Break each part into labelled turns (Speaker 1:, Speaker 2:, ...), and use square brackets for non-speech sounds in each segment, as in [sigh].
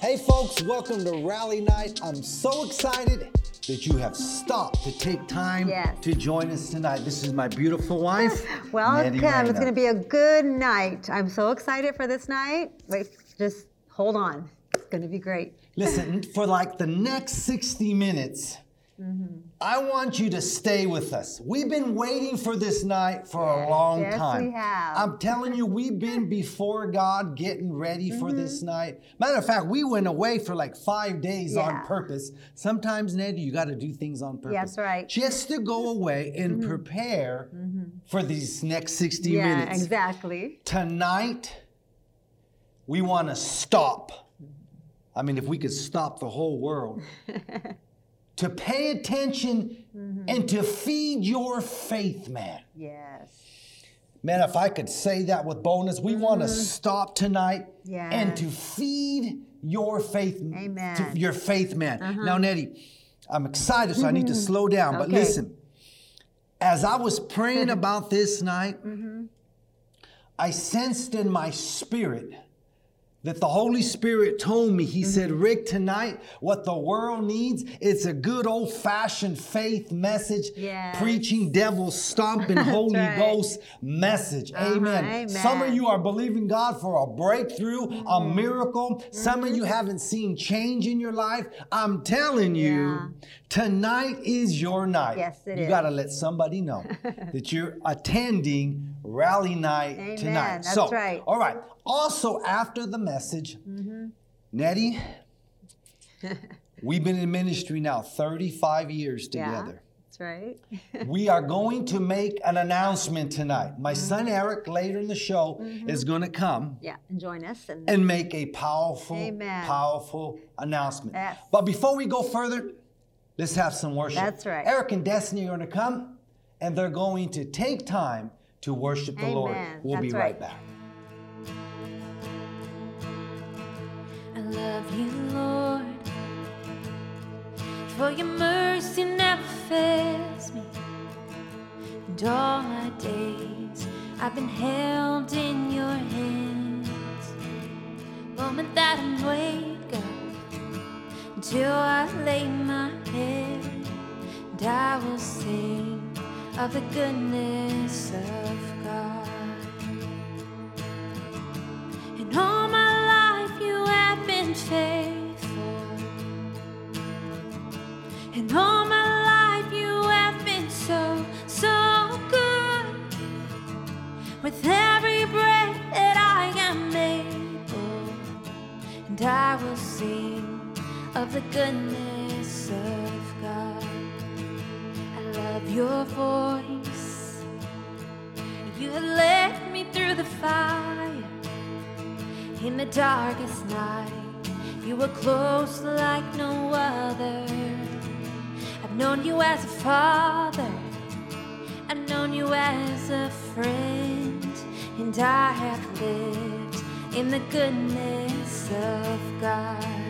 Speaker 1: Hey, folks, welcome to Rally Night. I'm so excited that you have stopped to take time
Speaker 2: Yes.
Speaker 1: to join us tonight. This is my beautiful wife. [laughs]
Speaker 2: Welcome. It's going to be a good night. I'm so excited for this night. Wait, just hold on. It's going to be great.
Speaker 1: Listen, for like the next 60 minutes, I want you to stay with us. We've been waiting for this night for a long
Speaker 2: yes,
Speaker 1: time.
Speaker 2: we have.
Speaker 1: I'm telling you, we've been [laughs] before God getting ready for
Speaker 2: Mm-hmm.
Speaker 1: this night. Matter of fact, we went away for like five days on purpose. Sometimes, Ned, you got to do things on purpose.
Speaker 2: That's right. Mm-hmm.
Speaker 1: Just to go away and prepare for these next 60
Speaker 2: yeah,
Speaker 1: minutes.
Speaker 2: exactly.
Speaker 1: Tonight, we want to stop. I mean, if we could stop the whole world, [laughs] to pay attention mm-hmm. and to feed your faith, man.
Speaker 2: Yes.
Speaker 1: Man, if I could say that with boldness, we want to mm-hmm. stop tonight and to feed your faith,
Speaker 2: Amen.
Speaker 1: to your faith, man. Uh-huh. Now, Nettie, I'm excited, so I need to mm-hmm. slow down. But
Speaker 2: Okay.
Speaker 1: listen, as I was praying [laughs] about this night, I sensed in my spirit that the Holy Spirit told me, He said, mm-hmm. Rick, tonight, what the world needs, it's a good old fashioned faith message,
Speaker 2: Yes.
Speaker 1: preaching devil stomping [laughs] Holy
Speaker 2: right.
Speaker 1: Ghost message. Uh-huh. Amen.
Speaker 2: amen.
Speaker 1: Some of you are believing God for a breakthrough, a mm-hmm. miracle. Some of you mm-hmm. haven't seen change in your life. I'm telling you, tonight is your night.
Speaker 2: Yes, it
Speaker 1: you
Speaker 2: is.
Speaker 1: got to let somebody know [laughs] that you're attending rally night
Speaker 2: Amen.
Speaker 1: tonight.
Speaker 2: That's
Speaker 1: so,
Speaker 2: right.
Speaker 1: all right. Also, after the message, Nettie, [laughs] we've been in ministry now 35 years
Speaker 2: Yeah.
Speaker 1: together.
Speaker 2: That's right. [laughs]
Speaker 1: we are going to make an announcement tonight. My
Speaker 2: Mm-hmm.
Speaker 1: son Eric, later in the show, is going to come
Speaker 2: yeah, and join us. And,
Speaker 1: and make a powerful,
Speaker 2: Amen.
Speaker 1: powerful announcement.
Speaker 2: Yes.
Speaker 1: But before we go further, let's have some worship.
Speaker 2: That's right.
Speaker 1: Eric and Destiny are going to come, and they're going to take time to worship the Lord. We'll be
Speaker 2: That's
Speaker 1: right
Speaker 2: right.
Speaker 1: back.
Speaker 3: I love you, Lord, for your mercy never fails me. And all my days I've been held in your hands. Moment that I wake up until I lay my head, and I will sing of the goodness of God. And all my life you have been faithful. And all my life you have been so, so good. With every breath that I am able, and I will sing of the goodness of God. Love your voice. You have led me through the fire in the darkest night. You were close like no other. I've known you as a father, I've known you as a friend, and I have lived in the goodness of God.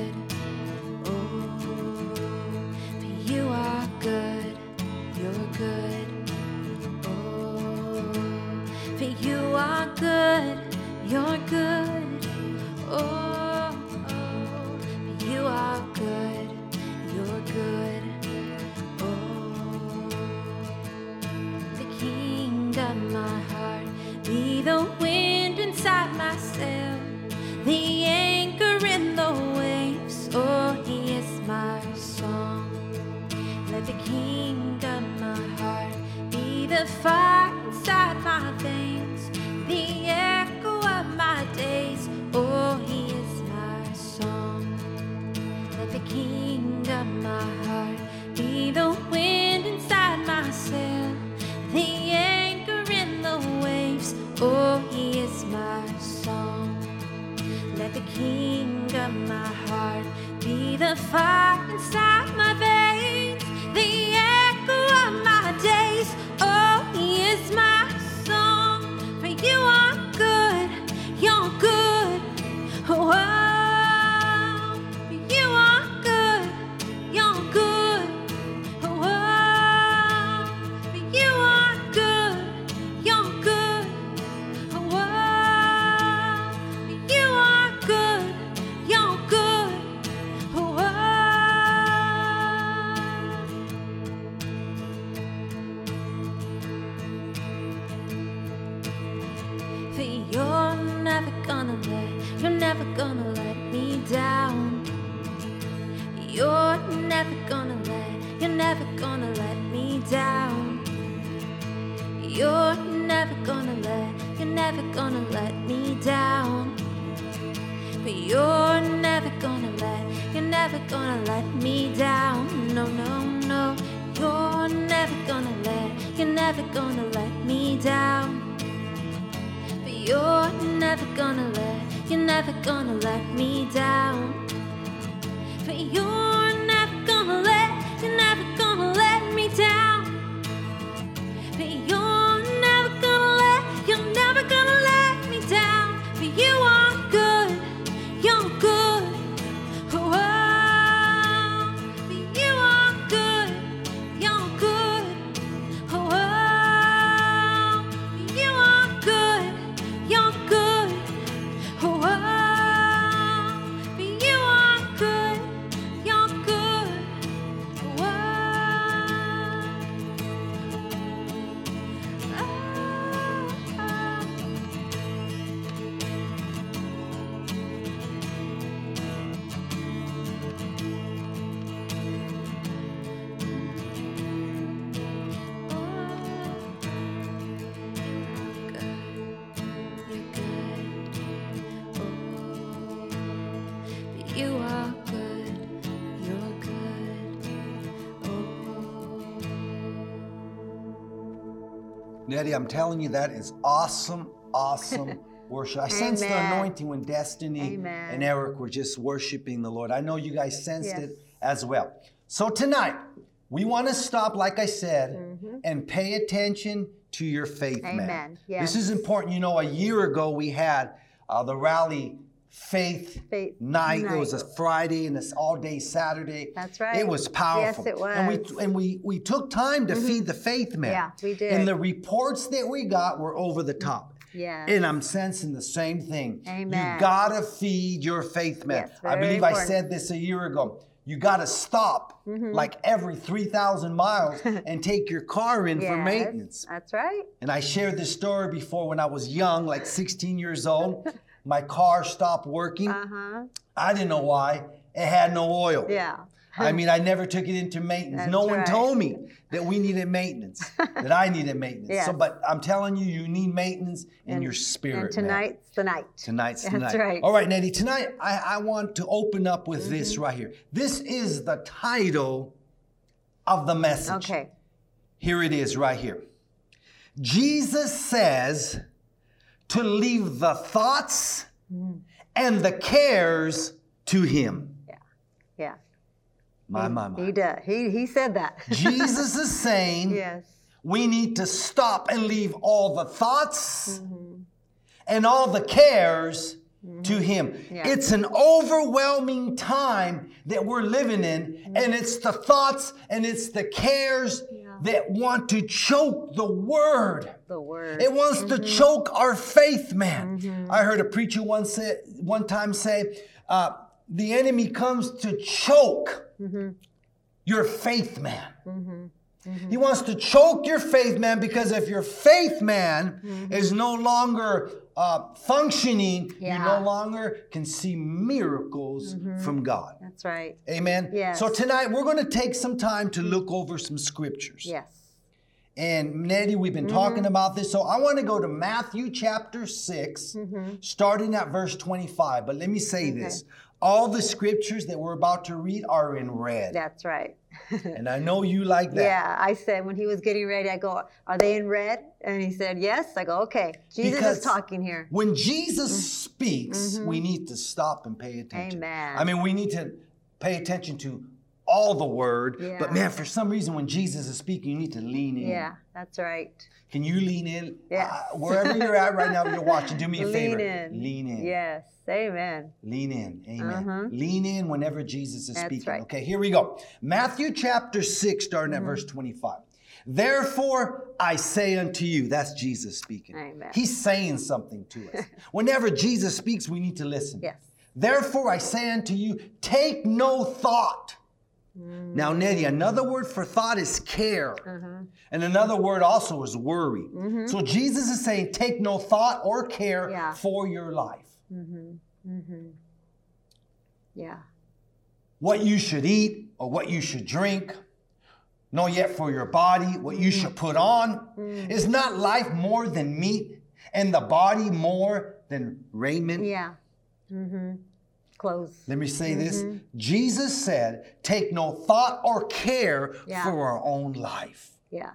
Speaker 3: The fire inside my veins, the echo of my days. Oh, he is my song. Let the king of my heart be the wind inside my sail, the anchor in the waves. Oh, he is my song. Let the king of my heart be the fire inside my
Speaker 1: Nettie, I'm telling you, that is awesome, awesome [laughs] worship. I sensed the anointing when Destiny
Speaker 2: Amen.
Speaker 1: and Eric were just worshiping the Lord. I know you guys sensed
Speaker 2: Yes.
Speaker 1: it as well. So tonight, we want to stop, like I said,
Speaker 2: Mm-hmm.
Speaker 1: and pay attention to your faith, man.
Speaker 2: Yes.
Speaker 1: This is important. You know, a year ago we had uh, the rally faith,
Speaker 2: Faith
Speaker 1: night. It was a. Friday and it's all day Saturday.
Speaker 2: That's right.
Speaker 1: It was powerful.
Speaker 2: Yes, it
Speaker 1: And we
Speaker 2: was. Mm-hmm.
Speaker 1: and we we took time to feed the faith man.
Speaker 2: Yeah, we did.
Speaker 1: And the reports that we got were over the top.
Speaker 2: Yes.
Speaker 1: And I'm sensing the same thing.
Speaker 2: Amen.
Speaker 1: You gotta feed your faith man.
Speaker 2: Yes,
Speaker 1: I believe I said this a year ago. You gotta stop
Speaker 2: Mm-hmm.
Speaker 1: like every 3,000 miles [laughs] and take your car in for
Speaker 2: Yes,
Speaker 1: maintenance.
Speaker 2: That's right.
Speaker 1: And I shared this story before when I was young, like 16 years old. [laughs] My car stopped working.
Speaker 2: Uh huh.
Speaker 1: I didn't know why. It had no oil.
Speaker 2: Yeah.
Speaker 1: I mean, I never took it into maintenance.
Speaker 2: That's
Speaker 1: no one
Speaker 2: right.
Speaker 1: told me that we needed maintenance, [laughs] that I needed maintenance.
Speaker 2: Yes.
Speaker 1: So, but I'm telling you, you need maintenance in
Speaker 2: And-
Speaker 1: your spirit.
Speaker 2: And
Speaker 1: man.
Speaker 2: tonight's the night.
Speaker 1: Tonight's the
Speaker 2: That's
Speaker 1: night.
Speaker 2: right.
Speaker 1: All right, Nettie. Tonight, I, I want to open up with this
Speaker 2: Mm-hmm.
Speaker 1: right here. This is the title of the message.
Speaker 2: Okay.
Speaker 1: Here it is, right here. Jesus says to leave the thoughts and the cares to Him.
Speaker 2: Yeah. Yeah.
Speaker 1: My, my, my.
Speaker 2: He does. He he said that. [laughs]
Speaker 1: Jesus is saying
Speaker 2: yes.
Speaker 1: we need to stop and leave all the thoughts mm-hmm. and all the cares mm-hmm. to Him.
Speaker 2: Yeah.
Speaker 1: It's an overwhelming time that we're living in, mm-hmm. and it's the thoughts and it's the cares that want to choke the Word.
Speaker 2: The word.
Speaker 1: It wants to mm-hmm. choke our faith, man. Mm-hmm. I heard a preacher one say, one time say, uh, "The enemy comes to choke mm-hmm. your faith, man." He wants to choke your faith, man, because if your faith, man, is no longer uh, functioning,
Speaker 2: Yeah.
Speaker 1: you no longer can see miracles mm-hmm. from God.
Speaker 2: That's right.
Speaker 1: Amen.
Speaker 2: Yes.
Speaker 1: So tonight we're going to take some time to look over some scriptures.
Speaker 2: Yes.
Speaker 1: And Nettie, we've been talking mm-hmm. about this. So I want to go to Matthew chapter 6, mm-hmm. starting at verse 25. But let me say this all the scriptures that we're about to read are in red.
Speaker 2: That's right. [laughs]
Speaker 1: And I know you like that.
Speaker 2: Yeah, I said when he was getting ready, I go, "Are they in red?" And he said, "Yes." I go, "Okay." Jesus
Speaker 1: Because
Speaker 2: is talking here.
Speaker 1: When Jesus speaks, we need to stop and pay attention.
Speaker 2: Mm-hmm. Amen.
Speaker 1: I mean, we need to pay attention to all the word. But man, for some reason, when Jesus is speaking, you need to lean in.
Speaker 2: Yeah, that's right.
Speaker 1: Can you lean in?
Speaker 2: Yes.
Speaker 1: Uh, wherever you're at right now, you're watching. Do me a favor. [laughs]
Speaker 2: Lean
Speaker 1: favor.
Speaker 2: in.
Speaker 1: Lean in.
Speaker 2: Yes. Amen.
Speaker 1: Lean in. Amen.
Speaker 2: Uh-huh.
Speaker 1: Lean in whenever Jesus is
Speaker 2: That's
Speaker 1: speaking.
Speaker 2: right.
Speaker 1: Okay, here we go. Matthew chapter 6, starting
Speaker 2: Mm-hmm.
Speaker 1: at verse 25. Therefore I say unto you, that's Jesus speaking.
Speaker 2: Amen.
Speaker 1: He's saying something to us. [laughs] Whenever Jesus speaks, we need to listen.
Speaker 2: Yes.
Speaker 1: Therefore I say unto you, take no thought.
Speaker 2: Mm.
Speaker 1: Now, Nettie, another word for thought is care.
Speaker 2: Uh-huh.
Speaker 1: And another word also is worry.
Speaker 2: Mm-hmm.
Speaker 1: So Jesus is saying, take no thought or care
Speaker 2: Yeah.
Speaker 1: for your life.
Speaker 2: Yeah.
Speaker 1: What you should eat or what you should drink, nor yet for your body, what you should put on. Is not life more than meat and the body more than raiment?
Speaker 2: Yeah. Mm-hmm. Clothes.
Speaker 1: Let me say this. Jesus said, take no thought or care
Speaker 2: Yeah.
Speaker 1: for our own life.
Speaker 2: Yeah.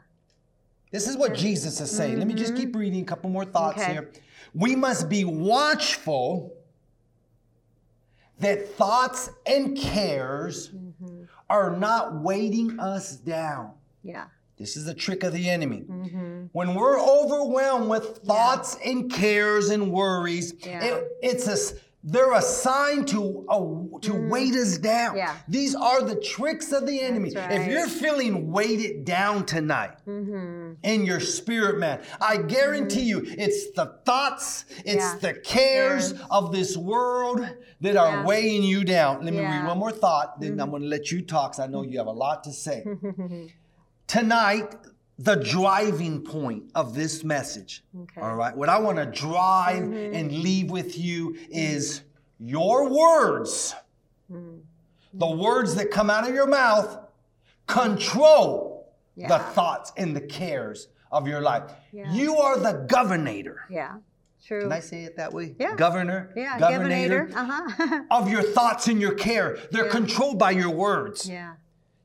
Speaker 1: This is what Jesus is saying. Let me just keep reading a couple more thoughts
Speaker 2: Okay.
Speaker 1: here. We must be watchful that thoughts and cares are not weighting us down.
Speaker 2: Yeah.
Speaker 1: This is a trick of the enemy.
Speaker 2: Mm-hmm.
Speaker 1: When we're overwhelmed with thoughts and cares and worries,
Speaker 2: Yeah.
Speaker 1: it- it's a they're assigned to a, to weight us down.
Speaker 2: Mm. Yeah.
Speaker 1: These are the tricks of the enemy.
Speaker 2: That's
Speaker 1: If you're feeling weighted down tonight
Speaker 2: Mm-hmm.
Speaker 1: in your spirit, man, I guarantee you, it's the thoughts, it's
Speaker 2: Yeah.
Speaker 1: the cares of this world that are
Speaker 2: Yeah.
Speaker 1: weighing you down. Let me read
Speaker 2: Yeah. Mm-hmm.
Speaker 1: one more thought, then I'm going to let you talk because I know you have a lot to say. [laughs] Tonight, the driving point of this message.
Speaker 2: Okay.
Speaker 1: All right. What I want to drive and leave with you is your words. The words that come out of your mouth control the thoughts and the cares of your life.
Speaker 2: Yeah.
Speaker 1: You are the governor.
Speaker 2: Yeah. True.
Speaker 1: Can I say it that way?
Speaker 2: Yeah.
Speaker 1: Governor.
Speaker 2: yeah.
Speaker 1: Governor
Speaker 2: Uh huh. [laughs]
Speaker 1: of your thoughts and your care. They're controlled by your words.
Speaker 2: yeah.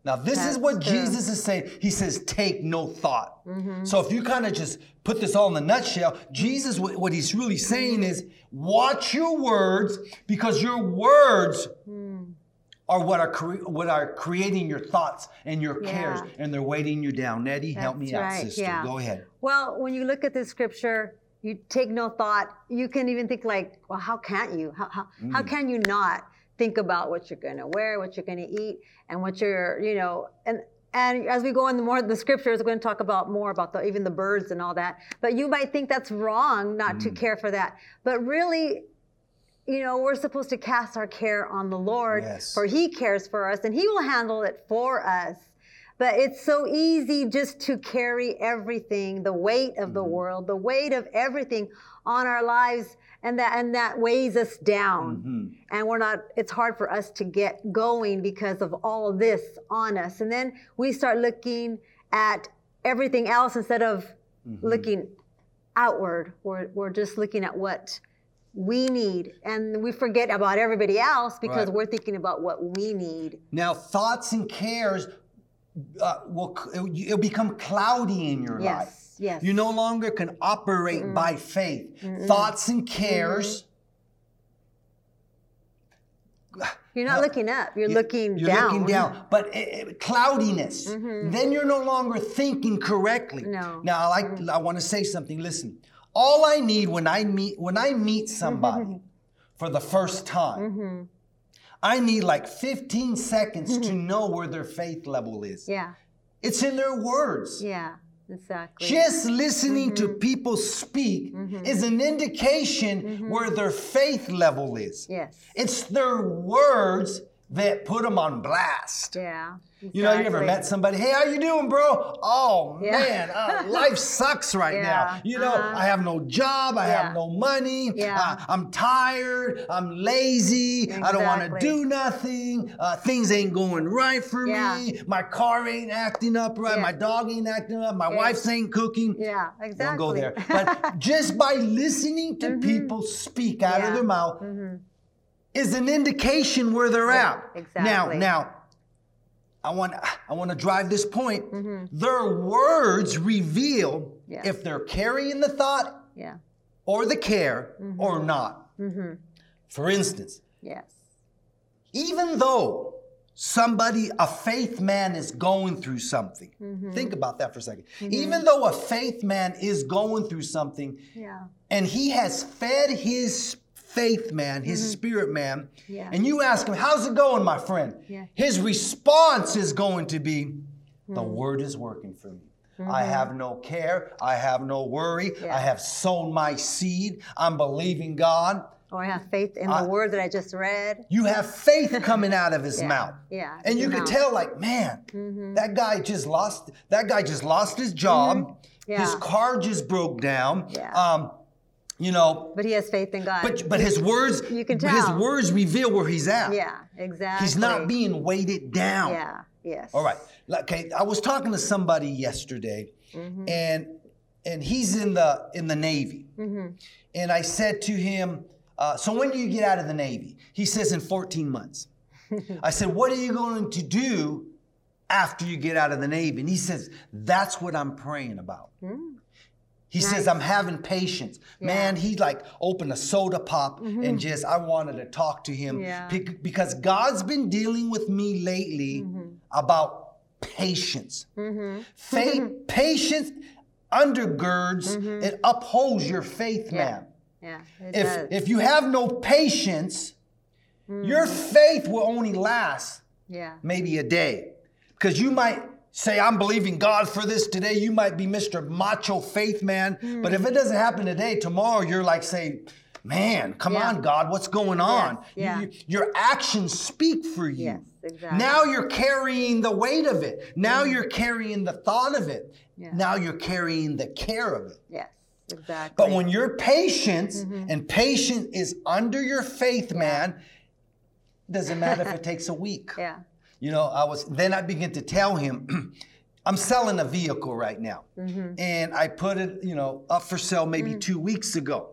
Speaker 1: Now, this is what
Speaker 2: true.
Speaker 1: Jesus is saying. He says, take no thought.
Speaker 2: Mm-hmm.
Speaker 1: So, if you kind of just put this all in a nutshell, Jesus, what he's really saying is, watch your words because your words
Speaker 2: Hmm.
Speaker 1: are what are, cre- what are creating your thoughts and your cares,
Speaker 2: Yeah.
Speaker 1: and they're weighting you down. Nettie, help me
Speaker 2: That's
Speaker 1: out, sister.
Speaker 2: yeah.
Speaker 1: Go ahead.
Speaker 2: Well, when you look at this scripture, you take no thought. You can even think like, well, how can't you? How, how,
Speaker 1: Mm.
Speaker 2: how can you not think about what you're going to wear, what you're going to eat, and what you're, you know, and and as we go in the more the scriptures, we're going to talk about more about the even the birds and all that. But you might think that's wrong not
Speaker 1: Mm.
Speaker 2: to care for that. But really, you know, we're supposed to cast our care on the Lord,
Speaker 1: Yes.
Speaker 2: for He cares for us, and He will handle it for us. But it's so easy just to carry everything, the weight of
Speaker 1: Mm-hmm.
Speaker 2: the world, the weight of everything on our lives, and that and that weighs us down.
Speaker 1: Mm-hmm.
Speaker 2: And we're not. It's hard for us to get going because of all of this on us. And then we start looking at everything else instead of
Speaker 1: Mm-hmm.
Speaker 2: looking outward. We're we're just looking at what we need, and we forget about everybody else because
Speaker 1: Right.
Speaker 2: we're thinking about what we need.
Speaker 1: Now, thoughts and cares uh, will it'll become cloudy in your
Speaker 2: Yes,
Speaker 1: life.
Speaker 2: Yes.
Speaker 1: You no longer can operate by faith. Thoughts and cares.
Speaker 2: You're not looking up. You're looking
Speaker 1: You're
Speaker 2: down.
Speaker 1: looking down, but eh, eh, cloudiness. Mm-hmm. Then you're no longer thinking correctly.
Speaker 2: No.
Speaker 1: Now, I like. Mm-hmm. I want to say something. Listen, all I need when I meet when I meet somebody mm-hmm. for the first time, I need like 15 seconds to know where their faith level is.
Speaker 2: Yeah.
Speaker 1: It's in their words.
Speaker 2: Yeah. Exactly.
Speaker 1: Just listening to
Speaker 2: Mm-hmm.
Speaker 1: people speak is an indication
Speaker 2: Mm-hmm.
Speaker 1: where their faith level is.
Speaker 2: yes.
Speaker 1: It's their words that put them on blast.
Speaker 2: Yeah.
Speaker 1: You know, you ever met somebody? Hey, how you doing, bro? Oh
Speaker 2: Yeah.
Speaker 1: man, uh, [laughs] life sucks right
Speaker 2: Yeah,
Speaker 1: now. You know,
Speaker 2: uh-huh.
Speaker 1: I have no job. I
Speaker 2: Yeah.
Speaker 1: have no money.
Speaker 2: Yeah.
Speaker 1: uh, I'm tired. I'm lazy. I don't want to do nothing. Uh, things ain't going right for
Speaker 2: Yeah.
Speaker 1: me. My car ain't acting up right. My dog ain't acting up. My wife's ain't cooking.
Speaker 2: Yeah. Exactly.
Speaker 1: Won't go there. But [laughs] just by listening to people speak out
Speaker 2: Mm-hmm.
Speaker 1: Of their mouth is an indication where they're
Speaker 2: Yeah,
Speaker 1: at.
Speaker 2: exactly.
Speaker 1: Now, now, I want I want to drive this point.
Speaker 2: Mm-hmm.
Speaker 1: Their words reveal
Speaker 2: Yeah.
Speaker 1: if they're carrying the thought
Speaker 2: yeah.
Speaker 1: or the care
Speaker 2: Mm-hmm.
Speaker 1: or not. For instance,
Speaker 2: Yes.
Speaker 1: even though somebody, a faith man, is going through something,
Speaker 2: Mm-hmm.
Speaker 1: think about that for a 2nd Even though a faith man is going through something,
Speaker 2: Yeah.
Speaker 1: and he has fed his faith man, his spirit man,
Speaker 2: Mm-hmm. Yeah.
Speaker 1: and you ask him, How's it going, my friend?
Speaker 2: Yeah.
Speaker 1: His response is going to be, The
Speaker 2: Mm.
Speaker 1: word is working for me. I have no care. I have no worry.
Speaker 2: Mm-hmm. Yeah.
Speaker 1: I have sown my seed. I'm believing God.
Speaker 2: Or I have faith in
Speaker 1: I-
Speaker 2: the word that I just read.
Speaker 1: You have faith coming out of his [laughs]
Speaker 2: Yeah.
Speaker 1: mouth.
Speaker 2: Yeah.
Speaker 1: And you could tell, like, man, that guy just lost. That guy just lost his job. His
Speaker 2: Mm-hmm. Yeah.
Speaker 1: car just broke down.
Speaker 2: Yeah.
Speaker 1: Um, you know,
Speaker 2: But he has faith in God.
Speaker 1: but but his words,
Speaker 2: You can
Speaker 1: his words reveal where he's at.
Speaker 2: yeah. Exactly.
Speaker 1: He's not being weighted down.
Speaker 2: Yeah. Yes.
Speaker 1: All right. Okay, I was talking to somebody yesterday,
Speaker 2: Mm-hmm.
Speaker 1: and and he's in the in the Navy,
Speaker 2: Mm-hmm.
Speaker 1: and I said to him, uh, "So when do you get out of the Navy?" He says, "In 14 months." [laughs] I said, "What are you going to do after you get out of the Navy?" And he says, "That's what I'm praying about." He says, I'm having patience. Man, he like opened a soda pop and mm-hmm. just, I wanted to talk to him
Speaker 2: Yeah.
Speaker 1: because God's been dealing with me lately mm-hmm. about patience. Mm-hmm. Faith, [laughs] patience undergirds, it upholds your faith, man.
Speaker 2: Yeah.
Speaker 1: If,
Speaker 2: does.
Speaker 1: if you have no patience, your mm. faith will only last
Speaker 2: yeah.
Speaker 1: maybe a day. Because you might say, I'm believing God for this today. You might be Mr. Macho Faith Man. But if it doesn't happen today, tomorrow you're like saying, Man, come
Speaker 2: Yeah.
Speaker 1: on, God, what's going on? You-
Speaker 2: yeah.
Speaker 1: you- your actions speak for you.
Speaker 2: Yes, exactly.
Speaker 1: Now you're carrying the weight of it. Now you're carrying the thought of it.
Speaker 2: Yeah.
Speaker 1: Now you're carrying the care of it.
Speaker 2: Yes. Exactly.
Speaker 1: But when you're patient
Speaker 2: Mm-hmm.
Speaker 1: and patient is under your faith, man, doesn't matter if it [laughs] takes a week.
Speaker 2: yeah.
Speaker 1: You know, I was then I began to tell him, [clears throat] I'm selling a vehicle right now,
Speaker 2: Mm-hmm.
Speaker 1: and I put it, you know, up for sale maybe two weeks ago.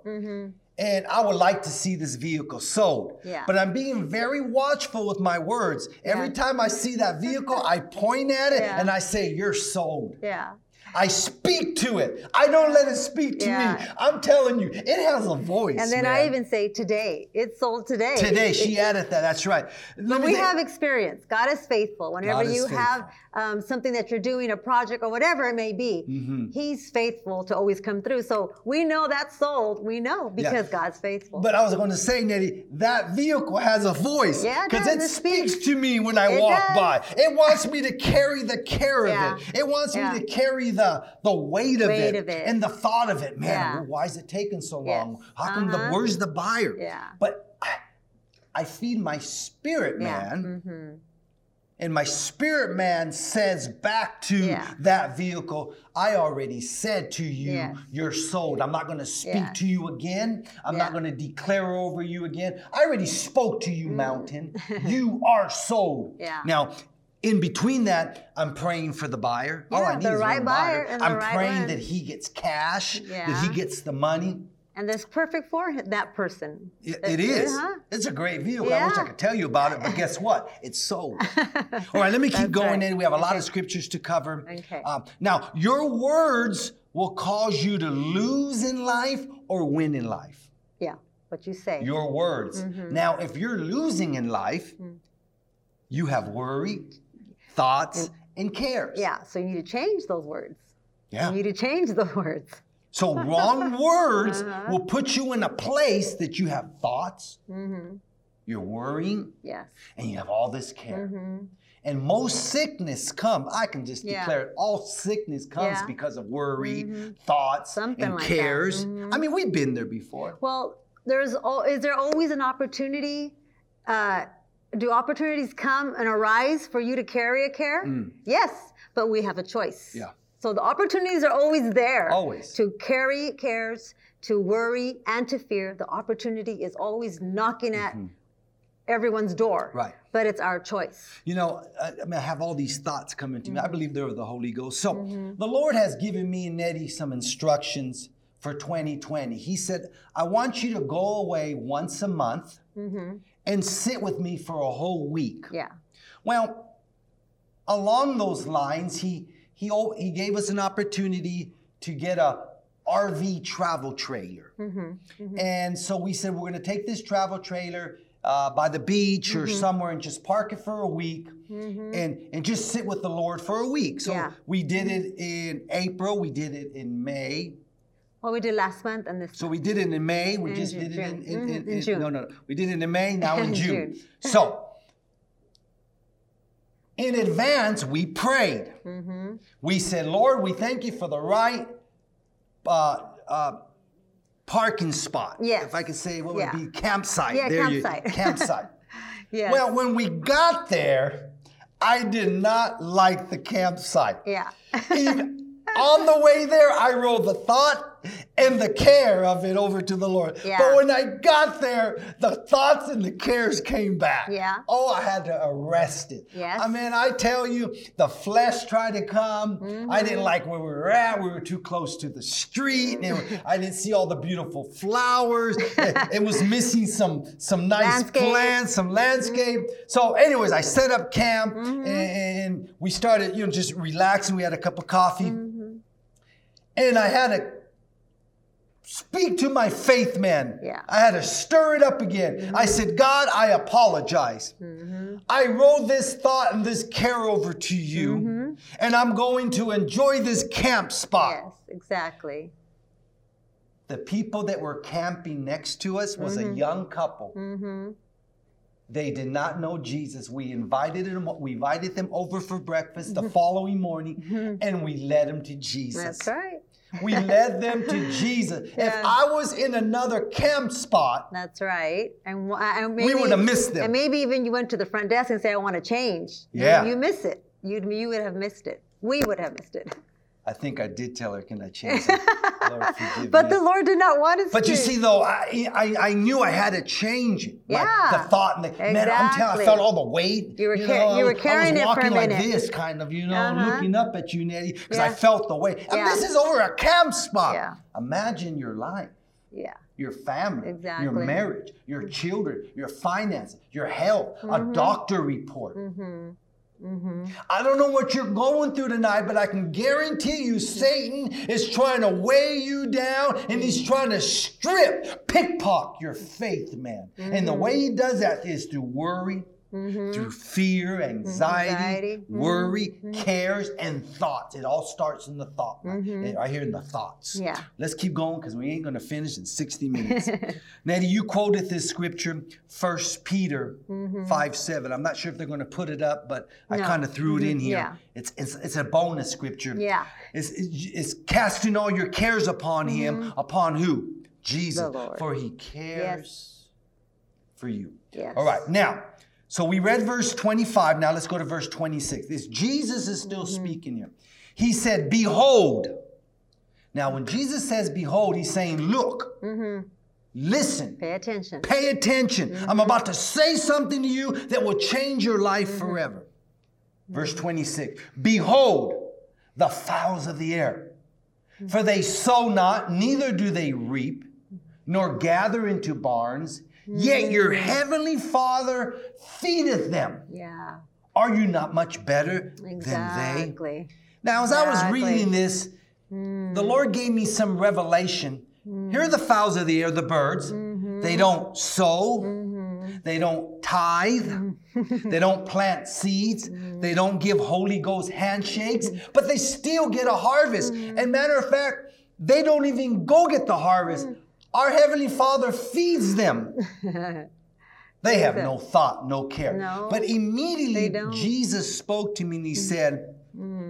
Speaker 1: And I would like to see this vehicle sold.
Speaker 2: Mm-hmm. Yeah.
Speaker 1: But I'm being very watchful with my words. Every
Speaker 2: Yeah.
Speaker 1: time I see that vehicle, I point at it
Speaker 2: Yeah.
Speaker 1: and I say, You're sold.
Speaker 2: Yeah.
Speaker 1: I speak to it. I don't let it speak to me. I'm telling you, it has a voice.
Speaker 2: And then I even say today. It's sold today.
Speaker 1: today she added that. That's right. Let
Speaker 2: we
Speaker 1: think-
Speaker 2: have experience. God is faithful. Whenever
Speaker 1: is
Speaker 2: you
Speaker 1: faithful.
Speaker 2: have um, something that you're doing, a project or whatever it may be,
Speaker 1: Mm-hmm.
Speaker 2: He's faithful to always come through. So we know that's sold. We know
Speaker 1: Yeah.
Speaker 2: because God's faithful.
Speaker 1: But I was going to say, Nettie, that vehicle has a voice.
Speaker 2: Yeah,
Speaker 1: Because
Speaker 2: does.
Speaker 1: it,
Speaker 2: It
Speaker 1: speaks to me when I
Speaker 2: It
Speaker 1: walk
Speaker 2: does.
Speaker 1: by. It wants me to carry the care of
Speaker 2: Yeah.
Speaker 1: it. It wants
Speaker 2: Yeah.
Speaker 1: me to carry the, the weight, of,
Speaker 2: Weight
Speaker 1: it
Speaker 2: of it.
Speaker 1: and the thought of it. Man,
Speaker 2: Yeah.
Speaker 1: well, why is it taking so
Speaker 2: Yes.
Speaker 1: long? How come
Speaker 2: Uh-huh.
Speaker 1: the where's the buyer?
Speaker 2: Yeah.
Speaker 1: But I, I feed my spirit,
Speaker 2: Yeah.
Speaker 1: man.
Speaker 2: Mhm.
Speaker 1: and my spirit man says back to
Speaker 2: Yeah.
Speaker 1: that vehicle, I already said to you,
Speaker 2: Yes.
Speaker 1: you're sold. I'm not going to speak
Speaker 2: Yeah.
Speaker 1: to you again. I'm not going to declare over you again. I already spoke to you, mountain. [laughs] you are sold.
Speaker 2: Mm.
Speaker 1: Now, in between that, I'm praying for the buyer. All I need
Speaker 2: the
Speaker 1: is
Speaker 2: right buyer
Speaker 1: buyer. I'm
Speaker 2: right
Speaker 1: praying
Speaker 2: one.
Speaker 1: that he gets cash, that he gets the money.
Speaker 2: And that's perfect for that person.
Speaker 1: It, it is.
Speaker 2: Uh-huh.
Speaker 1: It's a great vehicle. I wish I could tell you about it, but guess [laughs] what? It's sold. All right, let me keep going
Speaker 2: right.
Speaker 1: in. We have a lot
Speaker 2: Okay.
Speaker 1: of scriptures to cover.
Speaker 2: Okay.
Speaker 1: Um, now, your words will cause you to lose in life or win in life.
Speaker 2: Yeah, what you say.
Speaker 1: Your words.
Speaker 2: Mm-hmm.
Speaker 1: Now, if you're losing in life, you have worry, thoughts, and cares.
Speaker 2: yeah, so you need to change those words.
Speaker 1: Yeah.
Speaker 2: You need to change the words.
Speaker 1: So wrong [laughs] words
Speaker 2: Uh-huh.
Speaker 1: will put you in a place that you have thoughts,
Speaker 2: Mm-hmm.
Speaker 1: you're worrying,
Speaker 2: Yes.
Speaker 1: and you have all this care.
Speaker 2: Mm-hmm.
Speaker 1: And most sickness come, I can just
Speaker 2: Yeah.
Speaker 1: declare it, all sickness comes
Speaker 2: Yeah.
Speaker 1: because of worry, thoughts,
Speaker 2: Something
Speaker 1: and
Speaker 2: like
Speaker 1: cares.
Speaker 2: Mhm.
Speaker 1: I mean, we've been there before.
Speaker 2: Well, there's is there always an opportunity? Uh, do opportunities come and arise for you to carry a care? Yes, but we have a choice.
Speaker 1: Mm. Yeah.
Speaker 2: So the opportunities are always there.
Speaker 1: Always.
Speaker 2: To carry cares, to worry, and to fear. The opportunity is always knocking at everyone's door.
Speaker 1: Mm-hmm. Right.
Speaker 2: But it's our choice.
Speaker 1: You know, I, I mean, I have all these thoughts coming to me. I
Speaker 2: Mm-hmm.
Speaker 1: believe they're of the Holy Ghost. So the Lord has given me and Nettie some instructions for 2020. He said, I want you to go away once a month and sit with me for a whole week.
Speaker 2: Yeah.
Speaker 1: Well, along those lines, he he he gave us an opportunity to get a RV travel trailer, Mm-hmm. and so we said we're going to take this travel trailer uh, by the beach or somewhere and just park it for a week, and and just sit with the Lord for a week. So
Speaker 2: Yeah.
Speaker 1: we did it in April, we did it in May.
Speaker 2: What we did last month and this.
Speaker 1: So we did it in May. We
Speaker 2: In
Speaker 1: just
Speaker 2: Ju-
Speaker 1: did it in, in, in,
Speaker 2: in
Speaker 1: in-
Speaker 2: June.
Speaker 1: No, no, no. We did it in May. Now [laughs] in June.
Speaker 2: June.
Speaker 1: So in advance, we prayed.
Speaker 2: Mm-hmm.
Speaker 1: We said, Lord, we thank you for the right uh, uh, parking spot.
Speaker 2: Yes.
Speaker 1: If I could say, what would
Speaker 2: Yeah.
Speaker 1: it be? Campsite.
Speaker 2: Yeah,
Speaker 1: there
Speaker 2: campsite.
Speaker 1: You, [laughs] campsite.
Speaker 2: Yes.
Speaker 1: Well, when we got there, I did not like the campsite.
Speaker 2: yeah. [laughs]
Speaker 1: On the way there, I rolled the thought and the care of it over to the Lord.
Speaker 2: Yeah.
Speaker 1: But when I got there, the thoughts and the cares came back.
Speaker 2: Yeah.
Speaker 1: Oh, I had to arrest it.
Speaker 2: Yes.
Speaker 1: I mean, I tell you, the flesh tried to come.
Speaker 2: Mm-hmm.
Speaker 1: I didn't like where we were at. We were too close to the street. and I didn't see all the beautiful flowers. [laughs] it, it was missing some some nice
Speaker 2: Landscape.
Speaker 1: plants, some landscape. So, anyways, I set up camp
Speaker 2: Mm-hmm.
Speaker 1: and, and we started, you know, just relaxing. We had a cup of coffee.
Speaker 2: Mm-hmm.
Speaker 1: And I had to speak to my faith man.
Speaker 2: Yeah.
Speaker 1: I had to stir it up again. I mm-hmm. said, God, I apologize. Mm-hmm. I rolled this thought and this care over to you, mm-hmm. and I'm going to enjoy this camp spot.
Speaker 2: Yes, exactly.
Speaker 1: The people that were camping next to us was a young couple.
Speaker 2: Mm-hmm.
Speaker 1: They did not know Jesus. We invited them. We invited them over for breakfast the following morning, and we led them to Jesus.
Speaker 2: That's right.
Speaker 1: We led them to Jesus. [laughs] If I was in another camp spot,
Speaker 2: That's right. And, and maybe,
Speaker 1: would have missed them.
Speaker 2: And maybe even you went to the front desk and said, "I want to change." You-
Speaker 1: Yeah.
Speaker 2: You, miss it. You you would have missed it. We would have missed it. [laughs]
Speaker 1: I think I did tell her, "Can I change it?" [laughs] Lord,
Speaker 2: But
Speaker 1: me.
Speaker 2: the Lord did not want us
Speaker 1: But
Speaker 2: to.
Speaker 1: you see, though, I, I I knew I had to change it. Like,
Speaker 2: Yeah.
Speaker 1: the thought and the man, I'm telling, I felt all the weight.
Speaker 2: You were
Speaker 1: know,
Speaker 2: car- you were carrying it for a
Speaker 1: walking like this, kind of, you know,
Speaker 2: Uh-huh.
Speaker 1: looking up at you, Nettie, because I felt the weight. And
Speaker 2: Yeah.
Speaker 1: this is over a camp spot.
Speaker 2: Yeah.
Speaker 1: Imagine your life.
Speaker 2: yeah.
Speaker 1: your family, your
Speaker 2: Exactly. Mm-hmm.
Speaker 1: marriage, your children, your finances, your health, a doctor report.
Speaker 2: Mm-hmm. Mm-hmm.
Speaker 1: I don't know what you're going through tonight, but I can guarantee you Satan is trying to weigh you down and he's trying to strip, pickpocket your faith, man. And the mm-hmm. way he does that is through worry, through fear, anxiety,
Speaker 2: Anxiety.
Speaker 1: worry, cares, and thoughts. It all starts in the thought, man. right here in the thoughts.
Speaker 2: Yeah.
Speaker 1: Let's keep going because we ain't going to finish in 60 minutes. [laughs] Nettie, you quoted this scripture, 1 Peter 5 7. I'm not sure if they're going to put it up, but I
Speaker 2: Mm-hmm.
Speaker 1: Kind of threw it in here.
Speaker 2: Yeah.
Speaker 1: It's, it's, it's a bonus scripture.
Speaker 2: Yeah.
Speaker 1: It's, it's, it's casting all your cares upon him. Upon who? Jesus.
Speaker 2: Mm-hmm.
Speaker 1: For he cares for you.
Speaker 2: Yes.
Speaker 1: All right. Now, So we read verse 25. Now let's go to verse 26. This Jesus is still mm-hmm. speaking here. He said, Behold. Now, when Jesus says behold, he's saying, Look, mm-hmm. listen,
Speaker 2: Pay attention.
Speaker 1: pay attention. Mm-hmm. I'm about to say something to you that will change your life forever. Verse 26 Behold, the fowls of the air, for they sow not, neither do they reap, nor gather into barns, yet your mm-hmm. heavenly Father feedeth them.
Speaker 2: Yeah.
Speaker 1: Are you not much better than they?
Speaker 2: Exactly.
Speaker 1: Now, as I was reading this, mm. the Lord gave me some revelation. Mm. Here are the fowls of the air, the birds. Mm-hmm. They don't sow, mm-hmm. they don't tithe, they don't plant seeds, mm. they don't give Holy Ghost handshakes, but they still get a harvest. And matter of fact, they don't even go get the harvest. Our Heavenly Father feeds them. [laughs] They have no thought, no care.
Speaker 2: No,
Speaker 1: but immediately. Jesus spoke to me and he said,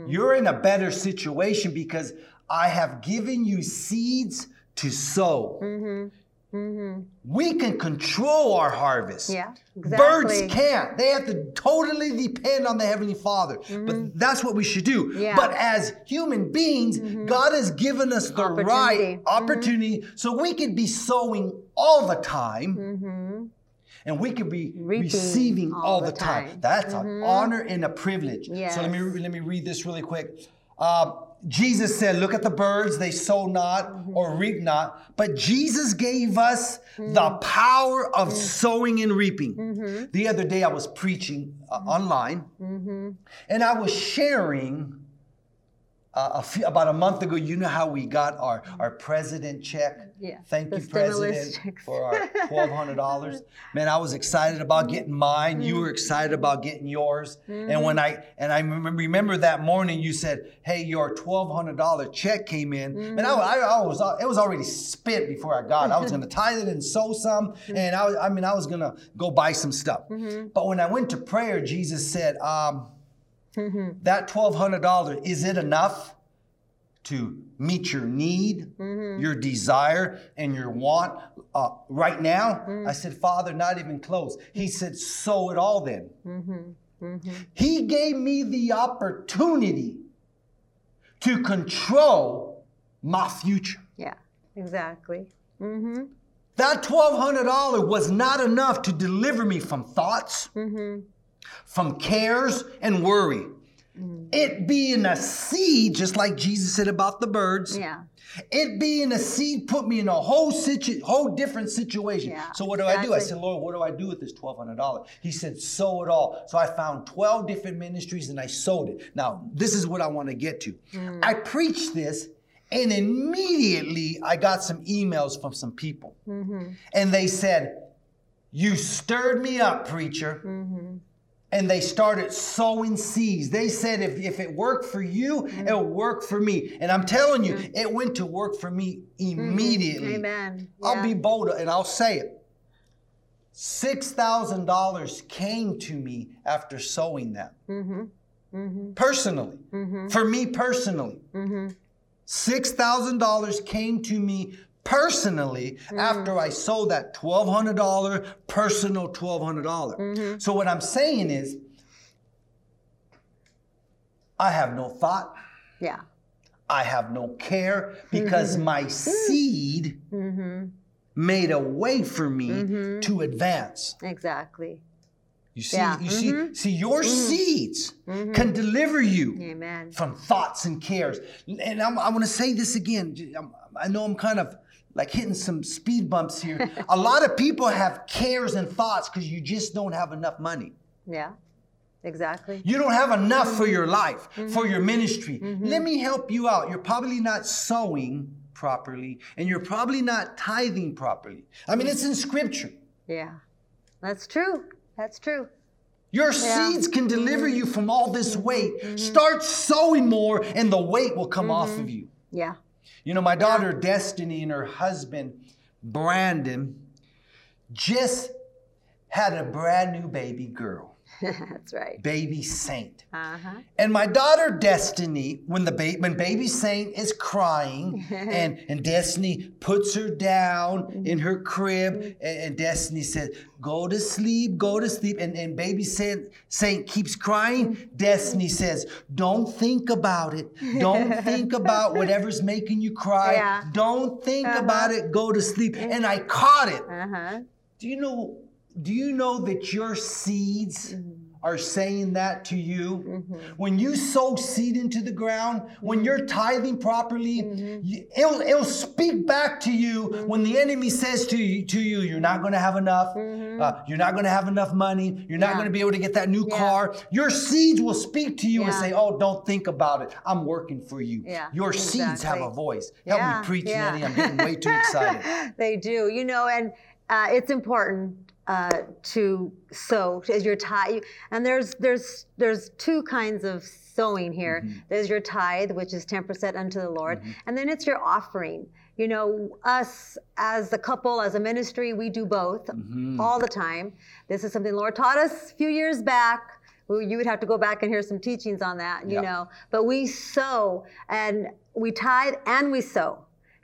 Speaker 1: You're in a better situation because I have given you seeds to sow. We can control our harvest.
Speaker 2: Yeah,
Speaker 1: Birds can't. They have to totally depend on the Heavenly Father. But that's what we should do.
Speaker 2: Mm-hmm. Yeah.
Speaker 1: But as human beings, God has given us the
Speaker 2: Opportunity.
Speaker 1: right opportunity so we could be sowing all the time and we could be
Speaker 2: Mm-hmm. Reaping
Speaker 1: receiving all,
Speaker 2: all
Speaker 1: the
Speaker 2: the
Speaker 1: time.
Speaker 2: time. Mm-hmm.
Speaker 1: That's an honor and a privilege. So let me let me read this really quick. Um, Jesus said, "Look at the birds; they sow not
Speaker 2: Mm-hmm.
Speaker 1: or reap not, but Jesus gave us the power of sowing and reaping."
Speaker 2: Mm-hmm.
Speaker 1: The other day, I was preaching uh, online, and I was sharing. Uh, a few, about a month ago, you know how we got our, our president check.
Speaker 2: Yeah,
Speaker 1: Thank you, President,
Speaker 2: checks.
Speaker 1: for our twelve hundred dollars. [laughs] Man, I was excited about getting mine. You
Speaker 2: Mm-hmm.
Speaker 1: were excited about getting yours. And when I and I remember, that morning, you said, "Hey, your twelve hundred dollar check came in."
Speaker 2: Mm-hmm.
Speaker 1: And I, I, I was it was already spent before I got it. I was going [laughs] to tithe it and sow some,
Speaker 2: Mm-hmm.
Speaker 1: and I, I mean, I was going to go buy some stuff. But when I went to prayer, Jesus said, um,
Speaker 2: Mm-hmm.
Speaker 1: "That twelve hundred dollars is it enough?" to meet your need, your desire, and your want uh, right now? I said, Father, not even close. He said, sow it all then. He gave me the opportunity to control my future.
Speaker 2: Yeah, exactly. Mm-hmm.
Speaker 1: That $1,200 was not enough to deliver me from thoughts, from cares and worry. It being a seed, just like Jesus said about the birds,
Speaker 2: Yeah.
Speaker 1: it being a seed put me in a whole situ- whole different situation.
Speaker 2: Yeah,
Speaker 1: so what do I do? I said, Lord, what do I do with this twelve hundred dollars? He said, sow it all. So I found twelve different ministries and I sowed it. Now this is what I want to get to.
Speaker 2: Mm.
Speaker 1: I preached this, and immediately I got some emails from some people,
Speaker 2: Mm-hmm.
Speaker 1: and they said, "You stirred me up, preacher."
Speaker 2: Mm-hmm.
Speaker 1: And they started sowing seeds. They said, if, if it worked for you,
Speaker 2: Mm-hmm.
Speaker 1: it'll work for me. And I'm telling you, it went to work for me immediately.
Speaker 2: Mm-hmm. Amen.
Speaker 1: I'll be bold and I'll say it. $6,000 came to me after sowing that.
Speaker 2: Mm-hmm.
Speaker 1: Personally. For me personally. $6,000 came to me personally
Speaker 2: Mm.
Speaker 1: after I sold that $1,200 personal $1,200.
Speaker 2: Mm-hmm.
Speaker 1: So what I'm saying is, I have no thought.
Speaker 2: Yeah.
Speaker 1: I have no care because
Speaker 2: Mm-hmm.
Speaker 1: my seed made a way for me to advance.
Speaker 2: Exactly.
Speaker 1: You see,
Speaker 2: Yeah.
Speaker 1: you see, see, your seeds can deliver you
Speaker 2: Amen.
Speaker 1: from thoughts and cares. And I'm, I want to say this again. I know I'm kind of like hitting some speed bumps here. a lot of people have cares and thoughts because you just don't have enough money.
Speaker 2: Yeah. Exactly.
Speaker 1: You don't have enough for your life,
Speaker 2: Mm-hmm.
Speaker 1: for your ministry. Let me help you out. You're probably not sowing properly and you're probably not tithing properly. I mean, it's in scripture.
Speaker 2: Yeah. That's true. That's true.
Speaker 1: Your
Speaker 2: Yeah. Mm-hmm.
Speaker 1: seeds can deliver you from all this weight. Start sowing more and the weight will come off
Speaker 2: Mm-hmm.
Speaker 1: of you.
Speaker 2: Yeah.
Speaker 1: You know, my daughter Destiny and her husband Brandon just had a brand new baby girl. [laughs]
Speaker 2: That's right.
Speaker 1: baby saint.
Speaker 2: Uh-huh.
Speaker 1: And my daughter Destiny, when the ba- when baby Saint is crying, [laughs] and, and Destiny puts her down in her crib, and, and Destiny says, "Go to sleep, go to sleep." And, and baby Saint, Saint keeps crying. Destiny says, "Don't think about it. Don't [laughs] think about whatever's making you cry.
Speaker 2: Yeah.
Speaker 1: Don't think about it. Go to sleep." And I caught it.
Speaker 2: Uh-huh.
Speaker 1: Do you know? Do you know that your seeds mm-hmm. are saying that to you? Mm-hmm. When you sow seed into the ground, when you're mm-hmm. tithing properly, you- it'll, it'll speak back to you when the enemy says to you, to you you're not going to have enough, uh, you're not going to have enough money, you're not
Speaker 2: Yeah.
Speaker 1: going to be able to get that new
Speaker 2: Yeah.
Speaker 1: car. Your seeds will speak to you and say, "Oh, don't think about it. I'm working for you."
Speaker 2: Yeah,
Speaker 1: Your seeds have a voice. Help
Speaker 2: Yeah,
Speaker 1: me preach,
Speaker 2: yeah.
Speaker 1: Nettie. I'm getting way too excited. [laughs]
Speaker 2: they do, you know, and uh, it's important uh, to sow as your tithe. And there's there's there's two kinds of sowing here.
Speaker 1: Mm-hmm.
Speaker 2: There's your tithe, which is ten percent unto the Lord, and then it's your offering. You know, us as a couple, as a ministry, we do both
Speaker 1: Mm-hmm.
Speaker 2: all the time. This is something the Lord taught us a few years back. You would have to go back and hear some teachings on that, you know. But we sow and we tithe and we sow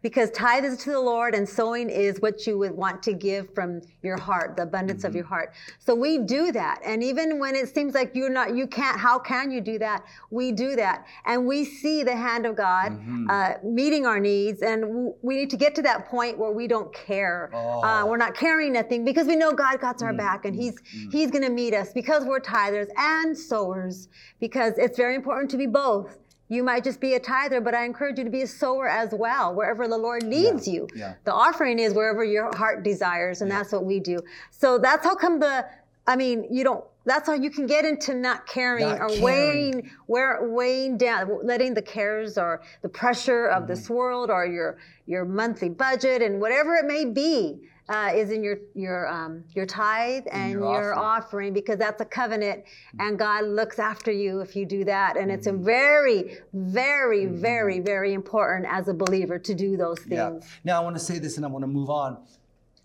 Speaker 2: because tithe is to the Lord and sowing is what you would want to give from your heart, the abundance of your heart. So we do that. And even when it seems like you're not, you can't, how can you do that? We do that. And we see the hand of God uh, meeting our needs. And w- we need to get to that point where we don't care. Uh, we're not carrying nothing because we know God got our back and He's He's going to meet us because we're tithers and sowers because it's very important to be both. You might just be a tither, but I encourage you to be a sower as well, wherever the Lord leads you.
Speaker 1: yeah.
Speaker 2: The offering is wherever your heart desires, and that's what we do. So that's how come the, I mean, you don't, that's how you can get into not caring
Speaker 1: Not
Speaker 2: or
Speaker 1: caring.
Speaker 2: weighing, where, weighing down, letting the cares or the pressure of
Speaker 1: Mm-hmm.
Speaker 2: this world or your, your monthly budget and whatever it may be. Uh, is in your your um, your tithe and
Speaker 1: your
Speaker 2: your,
Speaker 1: offering.
Speaker 2: offering because that's a covenant and God looks after you if you do that and it's a
Speaker 1: Mm-hmm.
Speaker 2: very very very very important as a believer to do those things.
Speaker 1: Yeah.
Speaker 2: things
Speaker 1: Now I want to say this and I want to move on.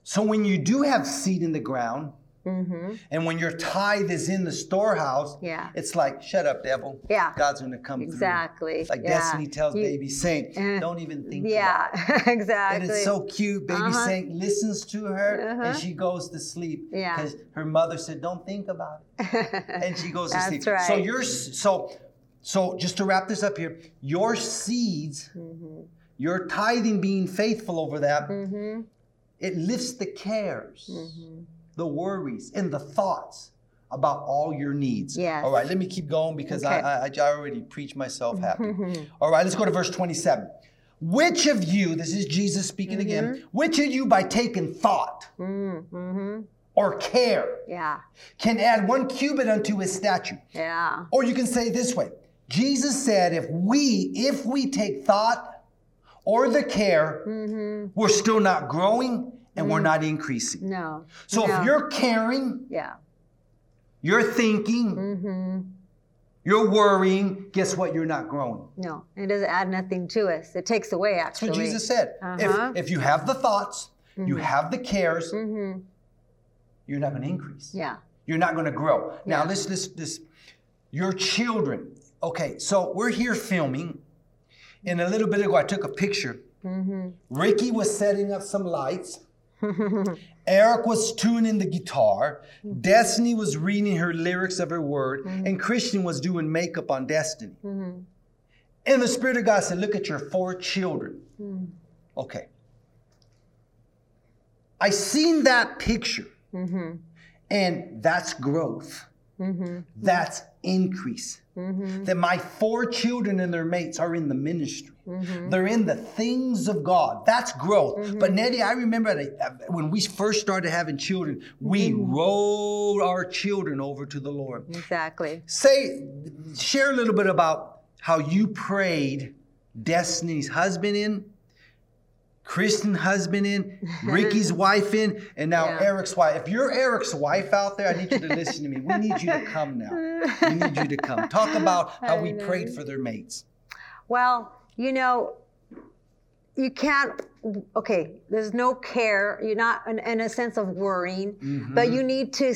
Speaker 1: So when you do have seed in the ground, and when your tithe is in the storehouse,
Speaker 2: Mm-hmm. Yeah.
Speaker 1: it's like, shut up, devil.
Speaker 2: Yeah.
Speaker 1: God's gonna come through.
Speaker 2: Exactly.
Speaker 1: through. Like
Speaker 2: Yeah.
Speaker 1: Destiny tells
Speaker 2: You-
Speaker 1: baby Saint, [laughs]
Speaker 2: Uh,
Speaker 1: don't even think
Speaker 2: yeah
Speaker 1: about it. And
Speaker 2: exactly And
Speaker 1: it's so cute. Baby
Speaker 2: Uh-huh.
Speaker 1: Saint listens to her
Speaker 2: Uh-huh.
Speaker 1: and she goes to sleep.
Speaker 2: Yeah.
Speaker 1: Because her mother said, don't think about it. [laughs] and she goes to
Speaker 2: That's
Speaker 1: sleep.
Speaker 2: right.
Speaker 1: So you're so so just to wrap this up here, your seeds,
Speaker 2: Mm-hmm.
Speaker 1: your tithing being faithful over that,
Speaker 2: Mm-hmm.
Speaker 1: it lifts the cares, the worries, and the thoughts about all your needs.
Speaker 2: Yes.
Speaker 1: All right, let me keep going because
Speaker 2: Okay.
Speaker 1: I, I, I already preached myself [laughs] happy. all right, let's go to verse 27. Which of you, this is Jesus speaking
Speaker 2: Mm-hmm.
Speaker 1: again, which of you by taking thought
Speaker 2: mm-hmm.
Speaker 1: or care
Speaker 2: yeah
Speaker 1: can add one cubit unto his statue?
Speaker 2: yeah
Speaker 1: Or you can say it this way Jesus said, if we, if we take thought or the care,
Speaker 2: Mm-hmm.
Speaker 1: we're still not growing and we're not increasing.
Speaker 2: no
Speaker 1: So
Speaker 2: no.
Speaker 1: if you're caring,
Speaker 2: yeah
Speaker 1: you're thinking,
Speaker 2: mm-hmm.
Speaker 1: you're worrying, guess what? You're not growing.
Speaker 2: no it doesn't add nothing to us it takes away actually.
Speaker 1: That's what Jesus said.
Speaker 2: Uh-huh.
Speaker 1: If, if you have the thoughts, you have the cares,
Speaker 2: mm-hmm.
Speaker 1: you're not going to increase.
Speaker 2: yeah
Speaker 1: You're not going to grow. Now,
Speaker 2: Yeah.
Speaker 1: this, this, this, your children. Okay, so we're here filming, and a little bit ago I took a picture.
Speaker 2: Mm-hmm.
Speaker 1: Ricky was setting up some lights. Eric was tuning the guitar. Mm-hmm. Destiny was reading her lyrics of her word, mm-hmm. and Christian was doing makeup on Destiny. Mm-hmm. And the Spirit of God said, Look at your four children. Okay. I seen that picture, and that's growth. Mm-hmm. That's increase. Mm-hmm. That my four children and their mates are in the ministry. Mm-hmm. They're in the things of God. That's growth. But Nettie, I remember uh, when we first started having children, we rolled our children over to the Lord.
Speaker 2: exactly
Speaker 1: Say, share a little bit about how you prayed Destiny's husband in, Kristen husband in, Ricky's [laughs] wife in, and now
Speaker 2: Yeah.
Speaker 1: Eric's wife. If you're Eric's wife out there, I need you to listen to me. We need you to come now. We need you to come. Talk about [laughs] how we prayed for their mates.
Speaker 2: Well, you know, you can't, okay, there's no care. You're not in, in a sense of worrying, but mm-hmm. you need to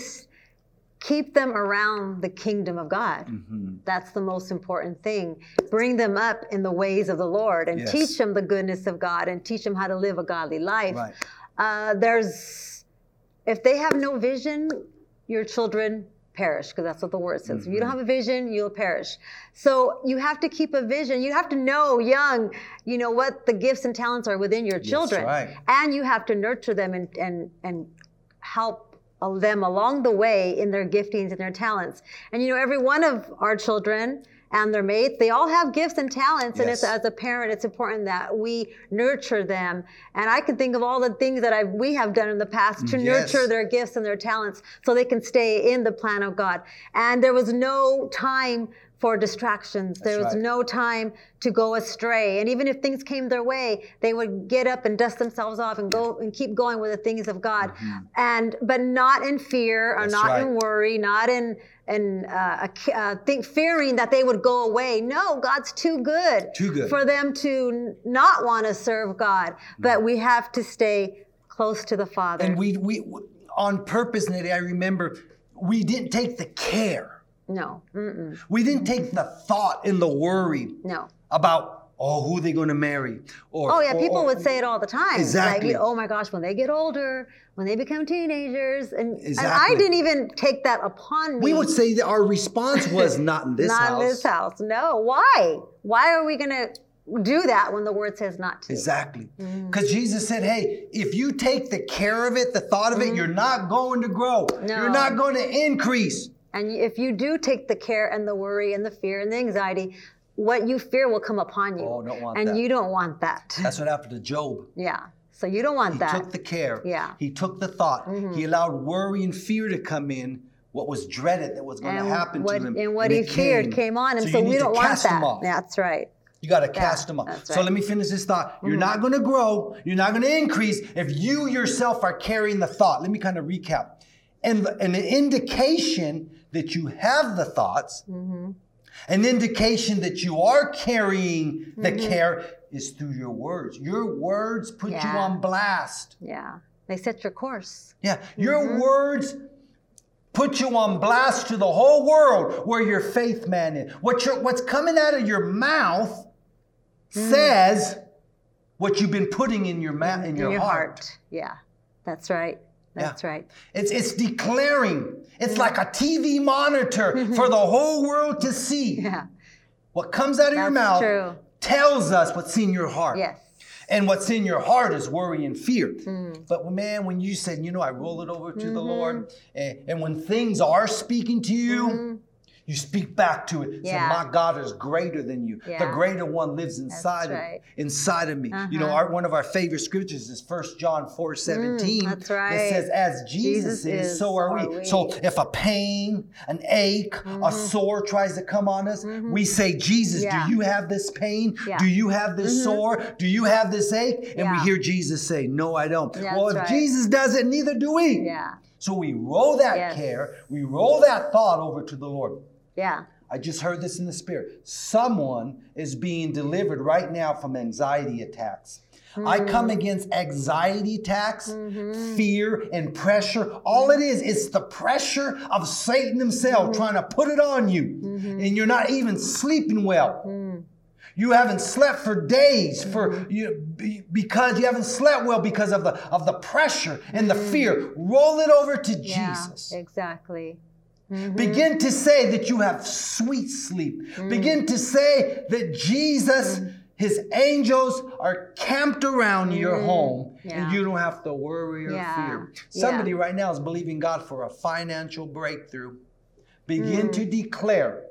Speaker 2: keep them around the kingdom of God.
Speaker 1: Mm-hmm.
Speaker 2: That's the most important thing. Bring them up in the ways of the Lord and
Speaker 1: Yes.
Speaker 2: teach them the goodness of God and teach them how to live a godly life.
Speaker 1: Right.
Speaker 2: Uh, there's, if they have no vision, your children perish because that's what the word says. If you don't
Speaker 1: Mm-hmm.
Speaker 2: have a vision, you'll perish. So you have to keep a vision. You have to know young, you know, what the gifts and talents are within your children.
Speaker 1: right.
Speaker 2: And you have to nurture them and, and, and help them along the way in their giftings and their talents. And you know, every one of our children and their mates, they all have gifts and talents. And it's as a parent, it's important that we nurture them. And I can think of all the things that I we have done in the past to mm,
Speaker 1: Yes.
Speaker 2: nurture their gifts and their talents so they can stay in the plan of God. And there was no time for distractions. There was
Speaker 1: right.
Speaker 2: no time to go astray. And even if things came their way, they would get up and dust themselves off and go and keep going with the things of God. And but not in fear or
Speaker 1: Mm-hmm. That's
Speaker 2: not in worry, not in in uh, a, uh, think fearing that they would go away. No, God's too good,
Speaker 1: Too good.
Speaker 2: for them to not want to serve God. But we have to stay close to the Father.
Speaker 1: And we, we, on purpose, Nettie, I remember we didn't take the care.
Speaker 2: No, mm-mm,
Speaker 1: We didn't take the thought and the worry
Speaker 2: no.
Speaker 1: about, oh, who they going to marry? Or,
Speaker 2: Oh yeah,
Speaker 1: or-
Speaker 2: people
Speaker 1: or-
Speaker 2: would say it all the time.
Speaker 1: Exactly.
Speaker 2: Like, oh my gosh, when they get older, when they become teenagers, and, and I didn't even take that upon me.
Speaker 1: We would say that our response [laughs] was not in this
Speaker 2: not
Speaker 1: house.
Speaker 2: Not in this house. No. Why? Why are we gonna do that when the word says not to?
Speaker 1: Exactly.
Speaker 2: Mm.
Speaker 1: Because Jesus said, hey, if you take the care of it, the thought of it, you're not going to grow.
Speaker 2: No.
Speaker 1: You're not going to increase.
Speaker 2: And if you do take the care and the worry and the fear and the anxiety, what you fear will come upon you.
Speaker 1: Oh, don't want
Speaker 2: and
Speaker 1: that.
Speaker 2: you don't want that.
Speaker 1: That's what happened to Job. [laughs]
Speaker 2: yeah. So you don't want
Speaker 1: He
Speaker 2: that.
Speaker 1: He took the care.
Speaker 2: Yeah. Mm-hmm.
Speaker 1: He took the thought. He allowed worry and fear to come in. What was dreaded that was going to happen
Speaker 2: what,
Speaker 1: to him.
Speaker 2: and what
Speaker 1: and
Speaker 2: he feared came on him.
Speaker 1: So
Speaker 2: So,
Speaker 1: you
Speaker 2: we don't want
Speaker 1: cast
Speaker 2: that. That's right.
Speaker 1: You got to cast them off. So
Speaker 2: right. Mm-hmm.
Speaker 1: let me finish this thought. You're not going to grow. You're not going to increase if you yourself are carrying the thought. Let me kind of recap. And, and an indication that you have the thoughts,
Speaker 2: Mm-hmm.
Speaker 1: an indication that you are carrying the
Speaker 2: Mm-hmm.
Speaker 1: care is through your words. Your words put you on blast.
Speaker 2: Yeah. They set your course.
Speaker 1: Yeah, your
Speaker 2: Mm-hmm.
Speaker 1: words put you on blast to the whole world where your faith man is. What your, what's coming out of your mouth
Speaker 2: Mm.
Speaker 1: says what you've been putting in your mouth in
Speaker 2: in
Speaker 1: your,
Speaker 2: your
Speaker 1: heart.
Speaker 2: heart. Yeah. That's right. That's right.
Speaker 1: It's it's declaring. It's like a TV monitor [laughs] for the whole world to see.
Speaker 2: Yeah.
Speaker 1: What comes out of your mouth
Speaker 2: true.
Speaker 1: tells us what's in your heart.
Speaker 2: Yes.
Speaker 1: And what's in your heart is worry and fear.
Speaker 2: Mm.
Speaker 1: But man, when you said, you know, I roll it over to the
Speaker 2: Mm-hmm.
Speaker 1: Lord, and, and when things are speaking to you, you speak back to it. Say,
Speaker 2: Mm-hmm.
Speaker 1: My God is greater than you. The greater one lives inside
Speaker 2: right.
Speaker 1: of inside of me. You know,
Speaker 2: Uh-huh.
Speaker 1: our, one of our favorite scriptures is 1 John 4 17.
Speaker 2: Mm, that's
Speaker 1: It says, as Jesus,
Speaker 2: Jesus
Speaker 1: is,
Speaker 2: is,
Speaker 1: so are
Speaker 2: so
Speaker 1: we.
Speaker 2: we. Mm-hmm.
Speaker 1: So if a pain, an ache, a sore tries to come on us, we say, Jesus,
Speaker 2: Yeah.
Speaker 1: do you have this pain?
Speaker 2: Yeah.
Speaker 1: Do you have this sore? Do you have this ache? And we hear Jesus say, No, I don't.
Speaker 2: That's
Speaker 1: well, if
Speaker 2: right.
Speaker 1: Jesus does it, neither do we.
Speaker 2: Yeah.
Speaker 1: So we roll that
Speaker 2: Yes.
Speaker 1: care, we roll that thought over to the Lord.
Speaker 2: Yeah.
Speaker 1: I just heard this in the spirit. Someone is being delivered right now from anxiety attacks. I come hmm. against anxiety attacks, mm-hmm. fear, and pressure. All it is, it's the pressure of Satan himself hmm. trying to put it on you. Mm-hmm. And you're not even sleeping well. Hmm. You haven't slept for days for mm-hmm. you because you haven't slept well because of the of the pressure and the fear. Roll it over to
Speaker 2: Yeah.
Speaker 1: Jesus.
Speaker 2: Exactly. Mm-hmm.
Speaker 1: Begin to say that you have sweet sleep. Mm. Begin to say that Jesus, mm. his angels are camped around mm. your home
Speaker 2: Yeah.
Speaker 1: and you don't have to worry or
Speaker 2: Yeah.
Speaker 1: fear.
Speaker 2: Yeah.
Speaker 1: Somebody right now is believing God for a financial breakthrough. Begin to declare,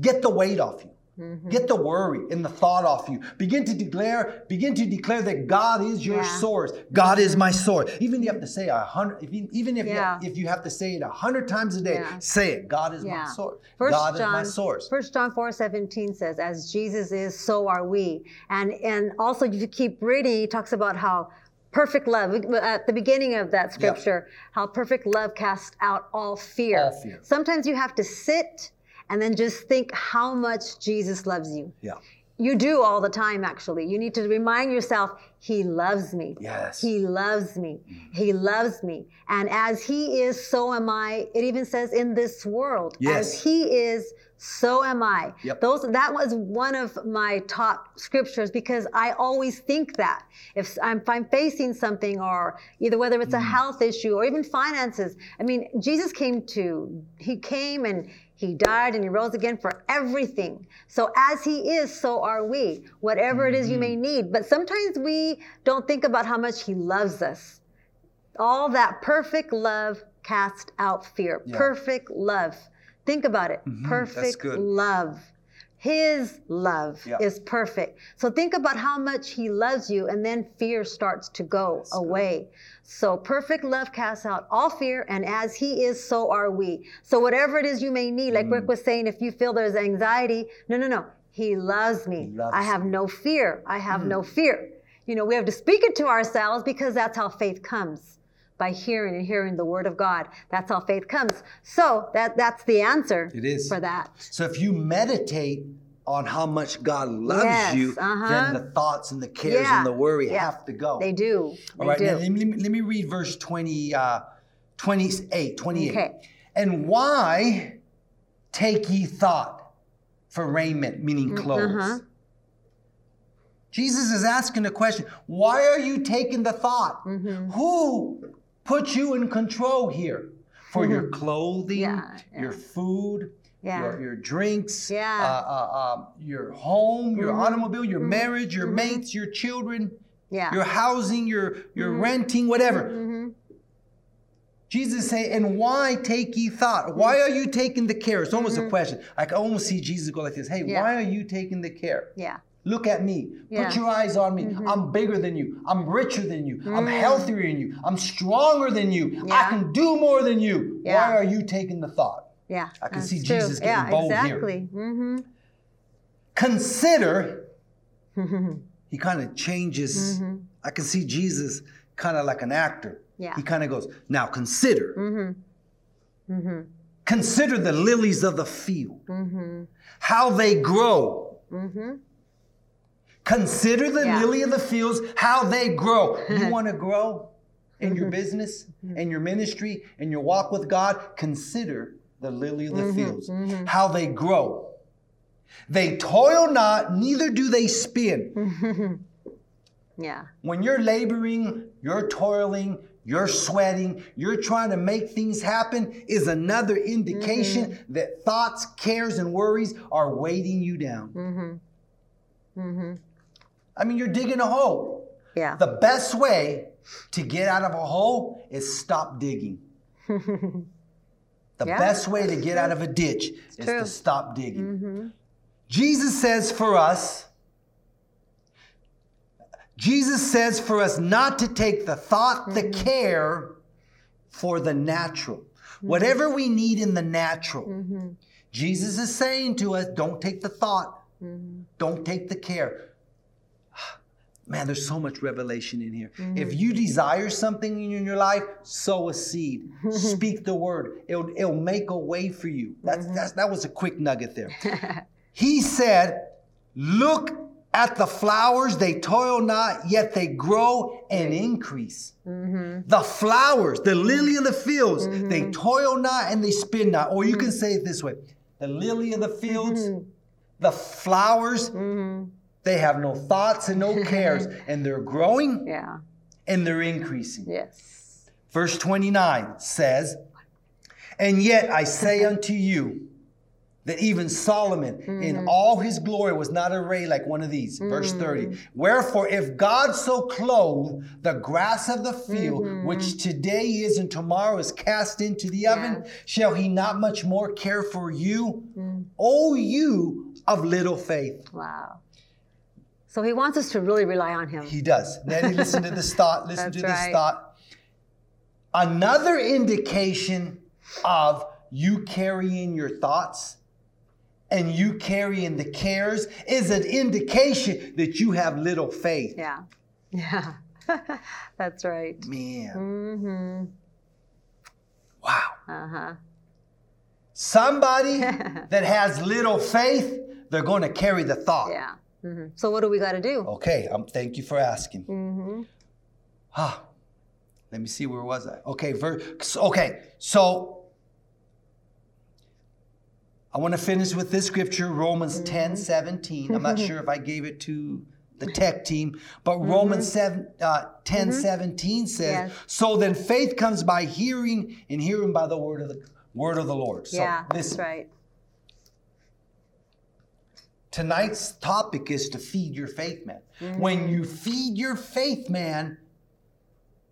Speaker 1: get the weight off you. Mm-hmm. Get the worry and the thought off you. Begin to declare, begin to declare that God is your
Speaker 2: Yeah.
Speaker 1: source. God is my source. Even if you have to say a hundred, you, even if
Speaker 2: Yeah.
Speaker 1: you, if you have to say it a hundred times a day,
Speaker 2: Yeah.
Speaker 1: say it. God is my source.
Speaker 2: First
Speaker 1: God is
Speaker 2: John,
Speaker 1: my source.
Speaker 2: First John 4 17 says, As Jesus is, so are we. And and also if you keep reading, he talks about how perfect love at the beginning of that scripture, how perfect love casts out all fear.
Speaker 1: All fear.
Speaker 2: Sometimes you have to sit and then just think how much Jesus loves you.
Speaker 1: Yeah.
Speaker 2: you do all the time, actually. You need to remind yourself, He loves me.
Speaker 1: Yes.
Speaker 2: He loves me. Mm. He loves me. And as He is, so am I. It even says in this world,
Speaker 1: Yes.
Speaker 2: as He is, so am I.
Speaker 1: Yep.
Speaker 2: Those that was one of my top scriptures because I always think that if I'm, if I'm facing something or either whether it's a mm. health issue or even finances, I mean, Jesus came to, he came and he died and he rose again for everything. So as he is, so are we. Whatever it is you may mm-hmm. need. But sometimes we don't think about how much he loves us. All that perfect love cast out fear.
Speaker 1: Yeah.
Speaker 2: Perfect love. Think about it. Mm-hmm. Perfect
Speaker 1: good.
Speaker 2: love. His love
Speaker 1: Yeah.
Speaker 2: is perfect. So think about how much he loves you, and then fear starts to go away. So perfect love casts out all fear, and as he is, so are we. So whatever it is you may need, like
Speaker 1: Mm.
Speaker 2: Rick was saying, if you feel there's anxiety, no, no, no. He loves me.
Speaker 1: loves
Speaker 2: I have no fear. I have no fear. You know, we have to speak it to ourselves because that's how faith comes by hearing and hearing the word of God. That's how faith comes. So that that's the answer
Speaker 1: It is.
Speaker 2: for that.
Speaker 1: So if you meditate on how much God loves
Speaker 2: Yes,
Speaker 1: you,
Speaker 2: uh-huh.
Speaker 1: then the thoughts and the cares
Speaker 2: Yeah,
Speaker 1: and the worry
Speaker 2: yeah.
Speaker 1: have to go.
Speaker 2: They do. They
Speaker 1: All right,
Speaker 2: do.
Speaker 1: now let me, let me- read verse 20, uh, 28, 28.
Speaker 2: Okay.
Speaker 1: And why take ye thought for raiment, meaning
Speaker 2: Mm,
Speaker 1: clothes?
Speaker 2: uh-huh.
Speaker 1: Jesus is asking the question, why are you taking the thought?
Speaker 2: Mm-hmm.
Speaker 1: Who put you in control here? For your clothing,
Speaker 2: Mm-hmm. Yeah, yeah.
Speaker 1: your food,
Speaker 2: Yeah.
Speaker 1: your, your drinks, uh, uh, um, your home, your
Speaker 2: Mhm.
Speaker 1: automobile, your
Speaker 2: Mhm.
Speaker 1: marriage, your
Speaker 2: Mhm.
Speaker 1: mates, your children, your housing, your your renting, whatever. Jesus say, and why take ye thought? Why are you taking the care? It's almost a question. I can almost see Jesus go like this. Hey,
Speaker 2: Mm-hmm.
Speaker 1: Why are you taking the care?
Speaker 2: Yeah.
Speaker 1: Look at me.
Speaker 2: Yeah. Mm-hmm.
Speaker 1: Put your eyes on me. I'm bigger than you. I'm richer than you. I'm
Speaker 2: Mm.
Speaker 1: healthier than you. I'm stronger than you. I can do more than you.
Speaker 2: Yeah.
Speaker 1: Why are you taking the thought?
Speaker 2: Yeah.
Speaker 1: I can see
Speaker 2: true.
Speaker 1: Jesus getting
Speaker 2: yeah,
Speaker 1: bold here.
Speaker 2: exactly. Mm-hmm.
Speaker 1: Consider. [laughs] he kind of changes.
Speaker 2: Mm-hmm.
Speaker 1: I can see Jesus kind of like an actor.
Speaker 2: Yeah.
Speaker 1: He kind of goes, now consider.
Speaker 2: Mm-hmm. Mm-hmm.
Speaker 1: Consider the lilies of the field,
Speaker 2: Mm-hmm.
Speaker 1: how they grow.
Speaker 2: Mm-hmm.
Speaker 1: Consider the
Speaker 2: Yeah.
Speaker 1: lily of the fields, how they grow. You [laughs] want to grow in your [laughs] business, in your ministry, in your walk with God? Consider the lily of the fields, how they grow. They toil not, neither do they spin. [laughs]
Speaker 2: Yeah.
Speaker 1: When you're laboring, you're toiling, you're sweating, you're trying to make things happen, is another indication that thoughts, cares, and worries are weighting you down.
Speaker 2: Mm-hmm. Mm-hmm.
Speaker 1: I mean, you're digging a hole.
Speaker 2: Yeah.
Speaker 1: The best way to get out of a hole is stop digging. [laughs] The
Speaker 2: Yeah,
Speaker 1: best way to get out of a ditch is
Speaker 2: true.
Speaker 1: to stop digging.
Speaker 2: mm-hmm.
Speaker 1: Jesus says for us, Jesus says for us not to take the thought, the
Speaker 2: Mm-hmm.
Speaker 1: care for the natural. Whatever we need in the natural.
Speaker 2: Mm-hmm.
Speaker 1: Jesus is saying to us, don't take the thought,
Speaker 2: Mm-hmm.
Speaker 1: don't take the care. Man, there's so much revelation in here.
Speaker 2: Mm-hmm.
Speaker 1: If you desire something in your life, sow a seed. [laughs] Speak the word. It'll, it'll make a way for you. That's,
Speaker 2: Mm-hmm.
Speaker 1: that's, that was a quick nugget there. [laughs] he said, Look at the flowers, they toil not, yet they grow and increase.
Speaker 2: Mm-hmm.
Speaker 1: The flowers, the lily of the fields, they toil not and they spin not. Or you can say it this way the lily of the fields, the flowers, they have no thoughts and no [laughs] cares, and they're growing
Speaker 2: Yeah.
Speaker 1: and they're increasing.
Speaker 2: Yes.
Speaker 1: Verse 29 says, And yet I say [laughs] unto you that even Solomon in mm-hmm. all his glory was not arrayed like one of these. Verse mm. 30. Wherefore, if God so clothe the grass of the field, mm-hmm. which today is and tomorrow is cast into the oven, shall he not much more care for you? Mm. O you of little faith.
Speaker 2: Wow. So he wants us to really rely on him.
Speaker 1: He does. Nanny, listen to this thought. [laughs] Listen
Speaker 2: That's
Speaker 1: to this
Speaker 2: right.
Speaker 1: thought. Another indication of you carrying your thoughts and you carrying the cares is an indication that you have little faith.
Speaker 2: Yeah. [laughs] Yeah. [laughs] That's right.
Speaker 1: Man,
Speaker 2: Mm-hmm.
Speaker 1: wow.
Speaker 2: Uh-huh.
Speaker 1: Somebody that has little faith, they're going to carry the thought.
Speaker 2: Yeah. So what do we got to do?
Speaker 1: Okay, um, thank you for asking.
Speaker 2: Mm-hmm.
Speaker 1: Ah, let me see where was I? Okay, ver- okay, so I want to finish with this scripture, Romans 10 17. I'm not sure if I gave it to the tech team, but Romans 7, uh, 10 17 says,
Speaker 2: Yes.
Speaker 1: So then faith comes by hearing, and hearing by the word of the word of the Lord. So
Speaker 2: yeah,
Speaker 1: listen,
Speaker 2: that's right.
Speaker 1: Tonight's topic is to feed your faith man.
Speaker 2: Mm-hmm.
Speaker 1: When you feed your faith man,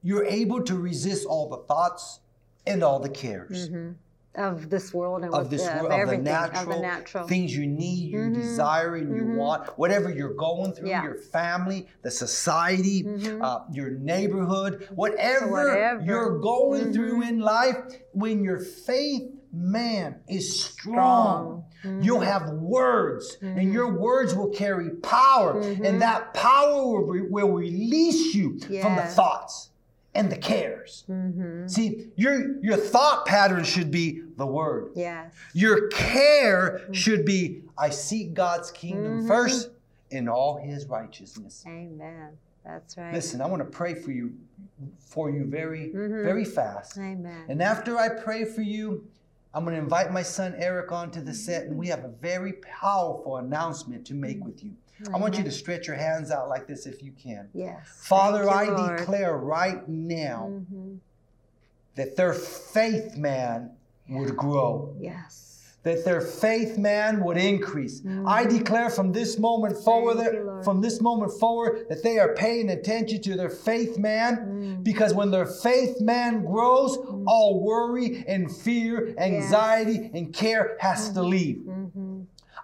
Speaker 1: you're able to resist all the thoughts and all the cares
Speaker 2: Of this world and
Speaker 1: of this
Speaker 2: uh,
Speaker 1: world, of the natural,
Speaker 2: of the natural.
Speaker 1: things you need, you desire, and you want, whatever you're going through,
Speaker 2: Yeah.
Speaker 1: your family, the society, uh, your neighborhood, whatever,
Speaker 2: Whatever.
Speaker 1: you're going through in life, when your faith man is strong, mm-hmm. you'll have words, and mm-hmm. your words will carry power, and mm-hmm. that power will, re- will release you from the thoughts and the cares. See, your your thought pattern should be the word.
Speaker 2: Yes.
Speaker 1: Your care should be I seek God's kingdom first in all his righteousness.
Speaker 2: Amen. That's right.
Speaker 1: Listen, I want to pray for you for you very very fast.
Speaker 2: Amen.
Speaker 1: And after I pray for you, I'm going to invite my son Eric onto the set and we have a very powerful announcement to make with you. I want you to stretch your hands out like this if you can.
Speaker 2: yes.
Speaker 1: Father,
Speaker 2: Thank
Speaker 1: I
Speaker 2: Lord.
Speaker 1: declare right now
Speaker 2: Mhm.
Speaker 1: that their faith man would grow,
Speaker 2: Yes.
Speaker 1: That their faith man would increase. I declare from this moment forward,
Speaker 2: Mm-hmm. You,
Speaker 1: from this moment forward, that they are paying attention to their faith man,
Speaker 2: Mm.
Speaker 1: because when their faith man grows, all worry and fear, anxiety and care has to leave.
Speaker 2: Mm-hmm.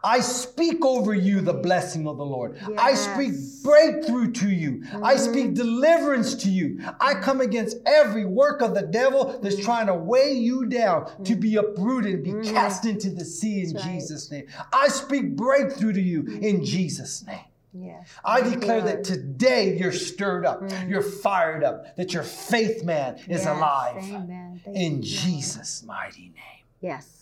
Speaker 1: I speak over you the blessing of the Lord. I speak breakthrough to you. I speak deliverance to you. I come against every work of the devil that's trying to weigh you down to be uprooted and be cast into the sea in
Speaker 2: right.
Speaker 1: Jesus' name. I speak breakthrough to you in Jesus' name.
Speaker 2: Yes.
Speaker 1: I declare that today you're stirred up, you're fired up, that your faith man is
Speaker 2: Yes.
Speaker 1: alive.
Speaker 2: Amen. Thank
Speaker 1: In Jesus' mighty name.
Speaker 2: Yes.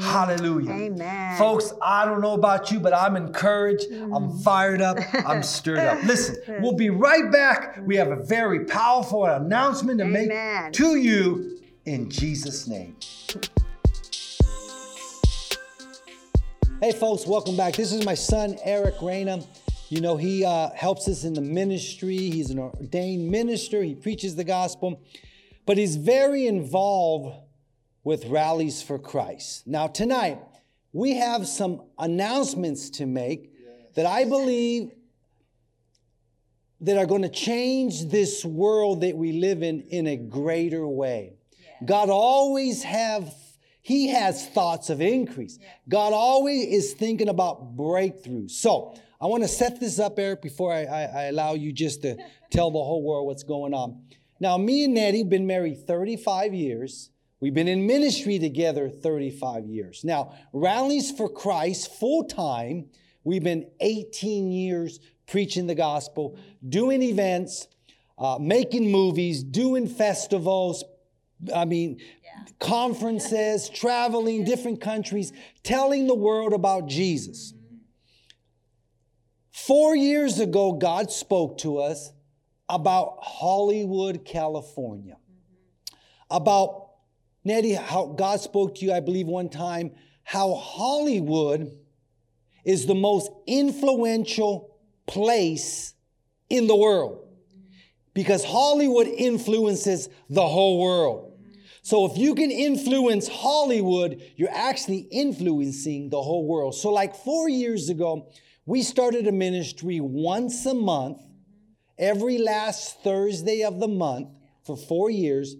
Speaker 1: Hallelujah.
Speaker 2: Amen.
Speaker 1: Folks, I don't know about you, but I'm encouraged. I'm fired up. I'm stirred up. [laughs] Listen, we'll be right back. We have a very powerful announcement to
Speaker 2: Amen.
Speaker 1: make to you in Jesus' name. Hey, folks, welcome back. This is my son, Eric Reyna. You know, he uh, helps us in the ministry. He's an ordained minister, he preaches the gospel, but he's very involved with Rallies for Christ. Now, tonight, we have some announcements to make that I believe that are going to change this world that we live in in a greater way. God always have he has thoughts of increase. God always is thinking about breakthrough. So I want to set this up, Eric, before I, I, I allow you just to [laughs] tell the whole world what's going on. Now, me and Nettie have been married 35 years. We've been in ministry together 35 years. Now, Rallies for Christ full time, we've been 18 years preaching the gospel, doing events, uh, making movies, doing festivals. I mean, conferences, [laughs] traveling different countries, telling the world about Jesus. Four years ago, God spoke to us about Hollywood, California. About, Nettie, how God spoke to you, I believe, one time, how Hollywood is the most influential place in the world because Hollywood influences the whole world. So if you can influence Hollywood, you're actually influencing the whole world. So like 4 years ago, we started a ministry once a month, every last Thursday of the month for 4 years,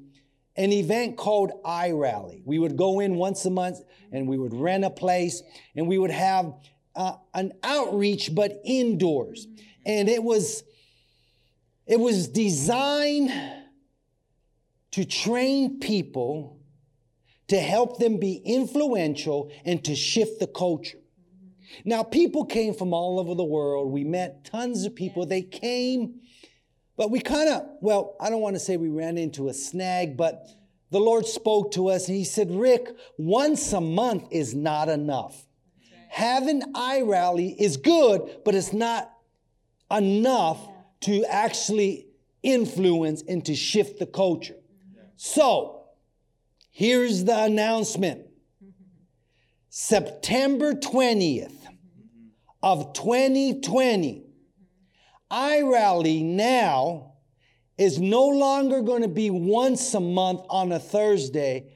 Speaker 1: an event called I Rally. We would go in once a month and we would rent a place and we would have uh, an outreach but indoors. And it was it was designed to train people to help them be influential and to shift the culture. Now, people came from all over the world. We met tons of people. They came, but we kind of, well, I don't want to say we ran into a snag, but the Lord spoke to us and He said, Rick, once a month is not enough. Having I rally is good, but it's not enough to actually influence and to shift the culture. So, here's the announcement September 20th of 2020, I rally now is no longer going to be once a month on a Thursday.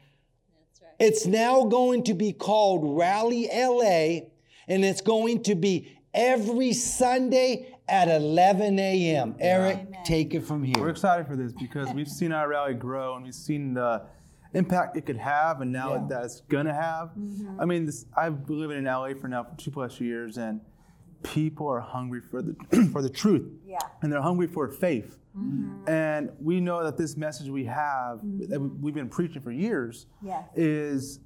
Speaker 1: Right. It's now going to be called Rally LA, and it's going to be every Sunday at 11 a.m. Eric, take it from here.
Speaker 4: We're excited for this because we've seen our rally grow and we've seen the impact it could have and now
Speaker 1: Yeah.
Speaker 4: that it's gonna have. Mm-hmm. I mean, this, I've been living in LA for now for two plus years and people are hungry for the [clears throat] for the truth.
Speaker 2: Yeah.
Speaker 4: And they're hungry for faith. Mm-hmm. And we know that this message we have that we- we've been preaching for years
Speaker 2: Yes.
Speaker 4: is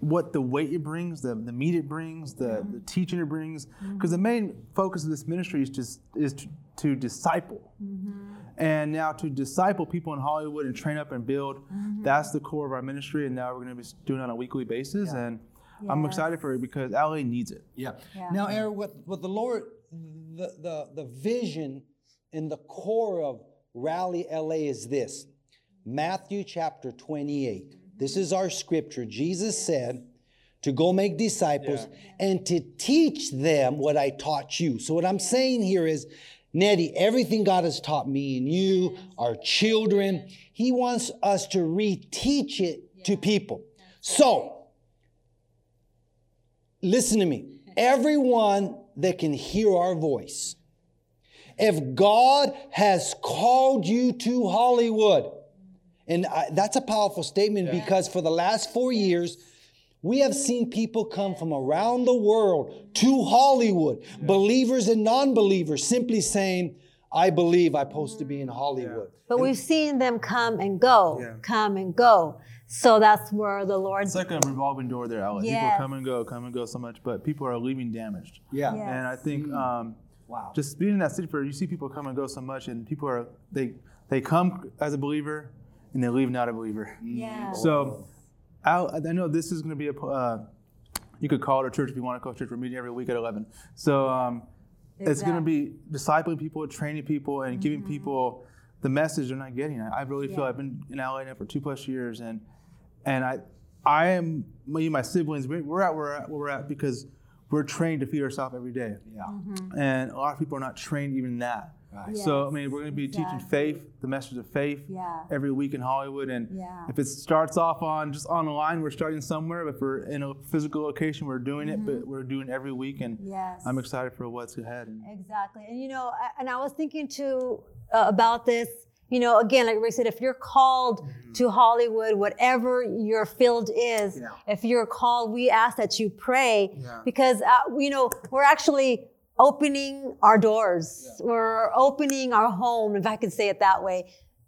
Speaker 4: what the weight it brings, the, the meat it brings, the, mm-hmm. the teaching it brings. Because the main focus of this ministry is just is to, to disciple. And now to disciple people in Hollywood and train up and build, that's the core of our ministry. And now we're going to be doing it on a weekly basis. And I'm excited for it because LA needs it.
Speaker 1: Yeah. Now, Eric, what, what the Lord, the, the, the vision and the core of Rally LA is this Matthew chapter 28. This is our scripture. Jesus said to go make disciples and to teach them what I taught you. So, what I'm saying here is, Nettie, everything God has taught me and you, our children, He wants us to reteach it to people. So, listen to me. Everyone that can hear our voice, if God has called you to Hollywood, and I, that's a powerful statement because for the last four years, we have seen people come from around the world to Hollywood, believers and non believers, simply saying, I believe I'm supposed to be in Hollywood.
Speaker 2: But we've seen them come and go,
Speaker 4: Yeah.
Speaker 2: come and go. So that's where the Lord.
Speaker 4: It's like a revolving door there, LA.
Speaker 2: Yes.
Speaker 4: People come and go, come and go so much, but people are leaving damaged.
Speaker 1: Yeah.
Speaker 2: Yeah.
Speaker 4: And I think um,
Speaker 1: Wow.
Speaker 4: just being in that city for you see people come and go so much, and people are they they come as a believer and they leave not a believer.
Speaker 2: Yeah.
Speaker 4: So I, I know this is going to be a uh, you could call it a church if you want to call it a church. We're meeting every week at eleven. So um, it's going to be discipling people, training people, and giving people the message they're not getting. I, I really feel
Speaker 2: Mm-hmm. Yeah.
Speaker 4: I've been in LA now for two plus years, and and I I am me and my siblings we- we're at where we're at, where we're at because we're trained to feed ourselves every day.
Speaker 1: Yeah.
Speaker 2: Mm-hmm.
Speaker 4: And a lot of people are not trained even that.
Speaker 1: Right.
Speaker 4: So I mean, we're going to be teaching faith, the message of faith,
Speaker 2: Yeah.
Speaker 4: every week in Hollywood. And
Speaker 2: Yeah.
Speaker 4: if it starts off on just online, we're starting somewhere. If we're in a physical location, we're doing it, but we're doing it every week. And
Speaker 2: Mm-hmm. Yes.
Speaker 4: I'm excited for what's ahead.
Speaker 2: Exactly. And you know, and I was thinking too uh, about this. You know, again, like Rick said, if you're called to Hollywood, whatever your field is,
Speaker 4: Yeah.
Speaker 2: if you're called, we ask that you pray
Speaker 4: Yeah.
Speaker 2: because, uh, you know, we're actually opening our doors. We're opening our home, if I can say it that way,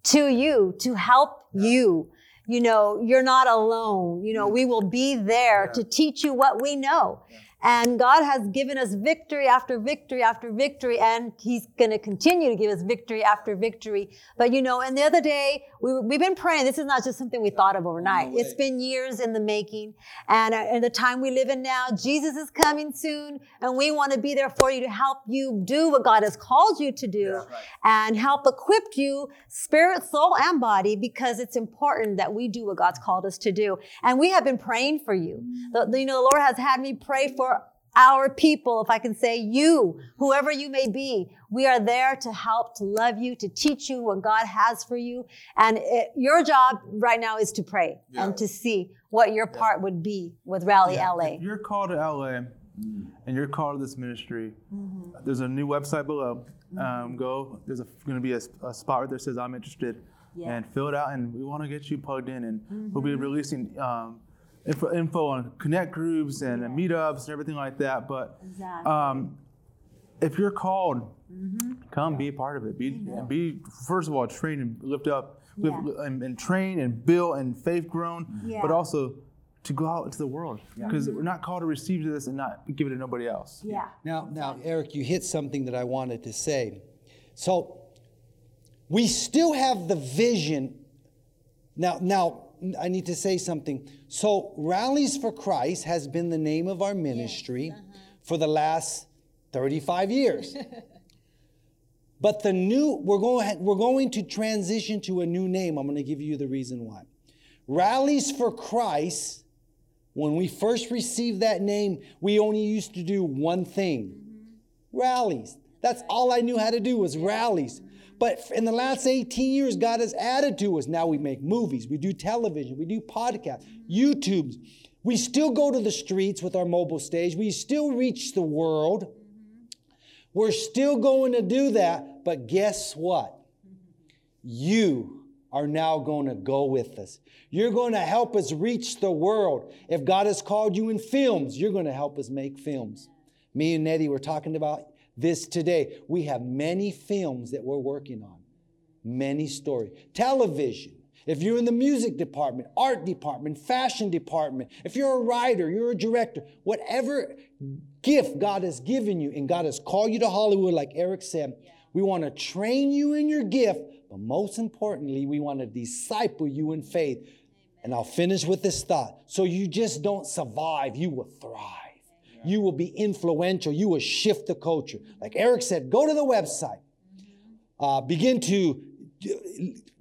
Speaker 2: to you, to help you. You know, you're not alone. You know, we will be there to teach you what we know. And God has given us victory after victory after victory, and He's going to continue to give us victory after victory. But you know, and the other day, we, we've been praying. This is not just something we thought of overnight. It's been years in the making. And uh, in the time we live in now, Jesus is coming soon, and we want to be there for you to help you do what God has called you to do and help equip you, spirit, soul, and body, because it's important that we do what God's called us to do. And we have been praying for you. The, the- you know, the Lord has had me pray for our people, if I can say you, whoever you may be, we are there to help, to love you, to teach you what God has for you. And it, your job right now is to pray and to see what your part would be with Rally LA.
Speaker 4: If you're called to LA and you're called to this ministry, there's a new website below. Um, go. There's going to be a, a spot right there that says I'm interested, and fill it out. And we want to get you plugged in. And we'll be releasing um, info, info on connect groups and meetups and everything like that. But
Speaker 2: Exactly.
Speaker 4: um, if you're called, come be a part of it. Be and be first of all trained and lift up, lift, and, and train and build and faith grown,
Speaker 2: Yeah.
Speaker 4: but also to go out into the world because we're not called to receive this and not give it to nobody else.
Speaker 2: yeah.
Speaker 1: Now, now, Eric, you hit something that I wanted to say. So, we still have the vision. Now, now, I need to say something. So, Rallies for Christ has been the name of our ministry uh-huh. for the last 35 years. [laughs] but the new, we're going, we're going to transition to a new name. I'm going to give you the reason why. Rallies for Christ, when we first received that name, we only used to do one thing mm-hmm. rallies. That's all I knew how to do was rallies. But in the last 18 years, God has added to us. Now we make movies, we do television, we do podcasts, YouTubes. We still go to the streets with our mobile stage. We still reach the world. We're still going to do that. But guess what? You are now going to go with us. You're going to help us reach the world. If God has called you in films, you're going to help us make films. Me and Nettie were talking about this today. We have many films that we're working on, many stories. Television. If you're in the music department, art department, fashion department, if you're a writer, you're a director, whatever gift God has given you and God has called you to Hollywood, like Eric said, we want to train you in your gift, but most importantly, we want to disciple you in faith. And I'll finish with this thought. So you just don't survive, you will thrive. You will be influential. You will shift the culture. Like Eric said, go to the website. Uh, begin to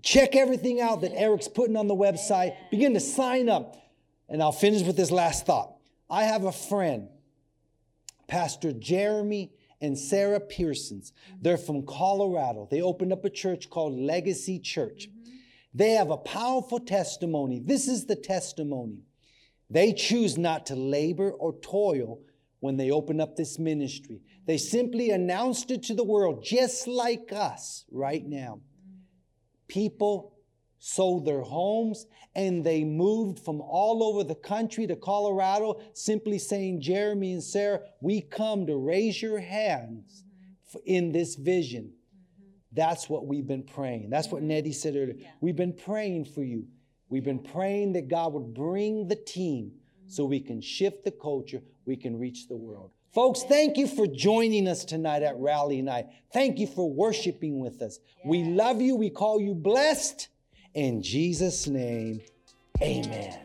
Speaker 1: check everything out that Eric's putting on the website. Begin to sign up. And I'll finish with this last thought. I have a friend, Pastor Jeremy and Sarah Pearsons. They're from Colorado. They opened up a church called Legacy Church. They have a powerful testimony. This is the testimony. They choose not to labor or toil when they opened up this ministry. They simply announced it to the world, just like us right now. People sold their homes and they moved from all over the country to Colorado, simply saying, Jeremy and Sarah, we come to raise your hands in this vision. That's what we've been praying. That's what Nettie said earlier. We've been praying for you. We've been praying that God would bring the team so we can shift the culture, we can reach the world. Folks, thank you for joining us tonight at Rally Night. Thank you for worshiping with us. We love you. We call you blessed. In Jesus' name, amen.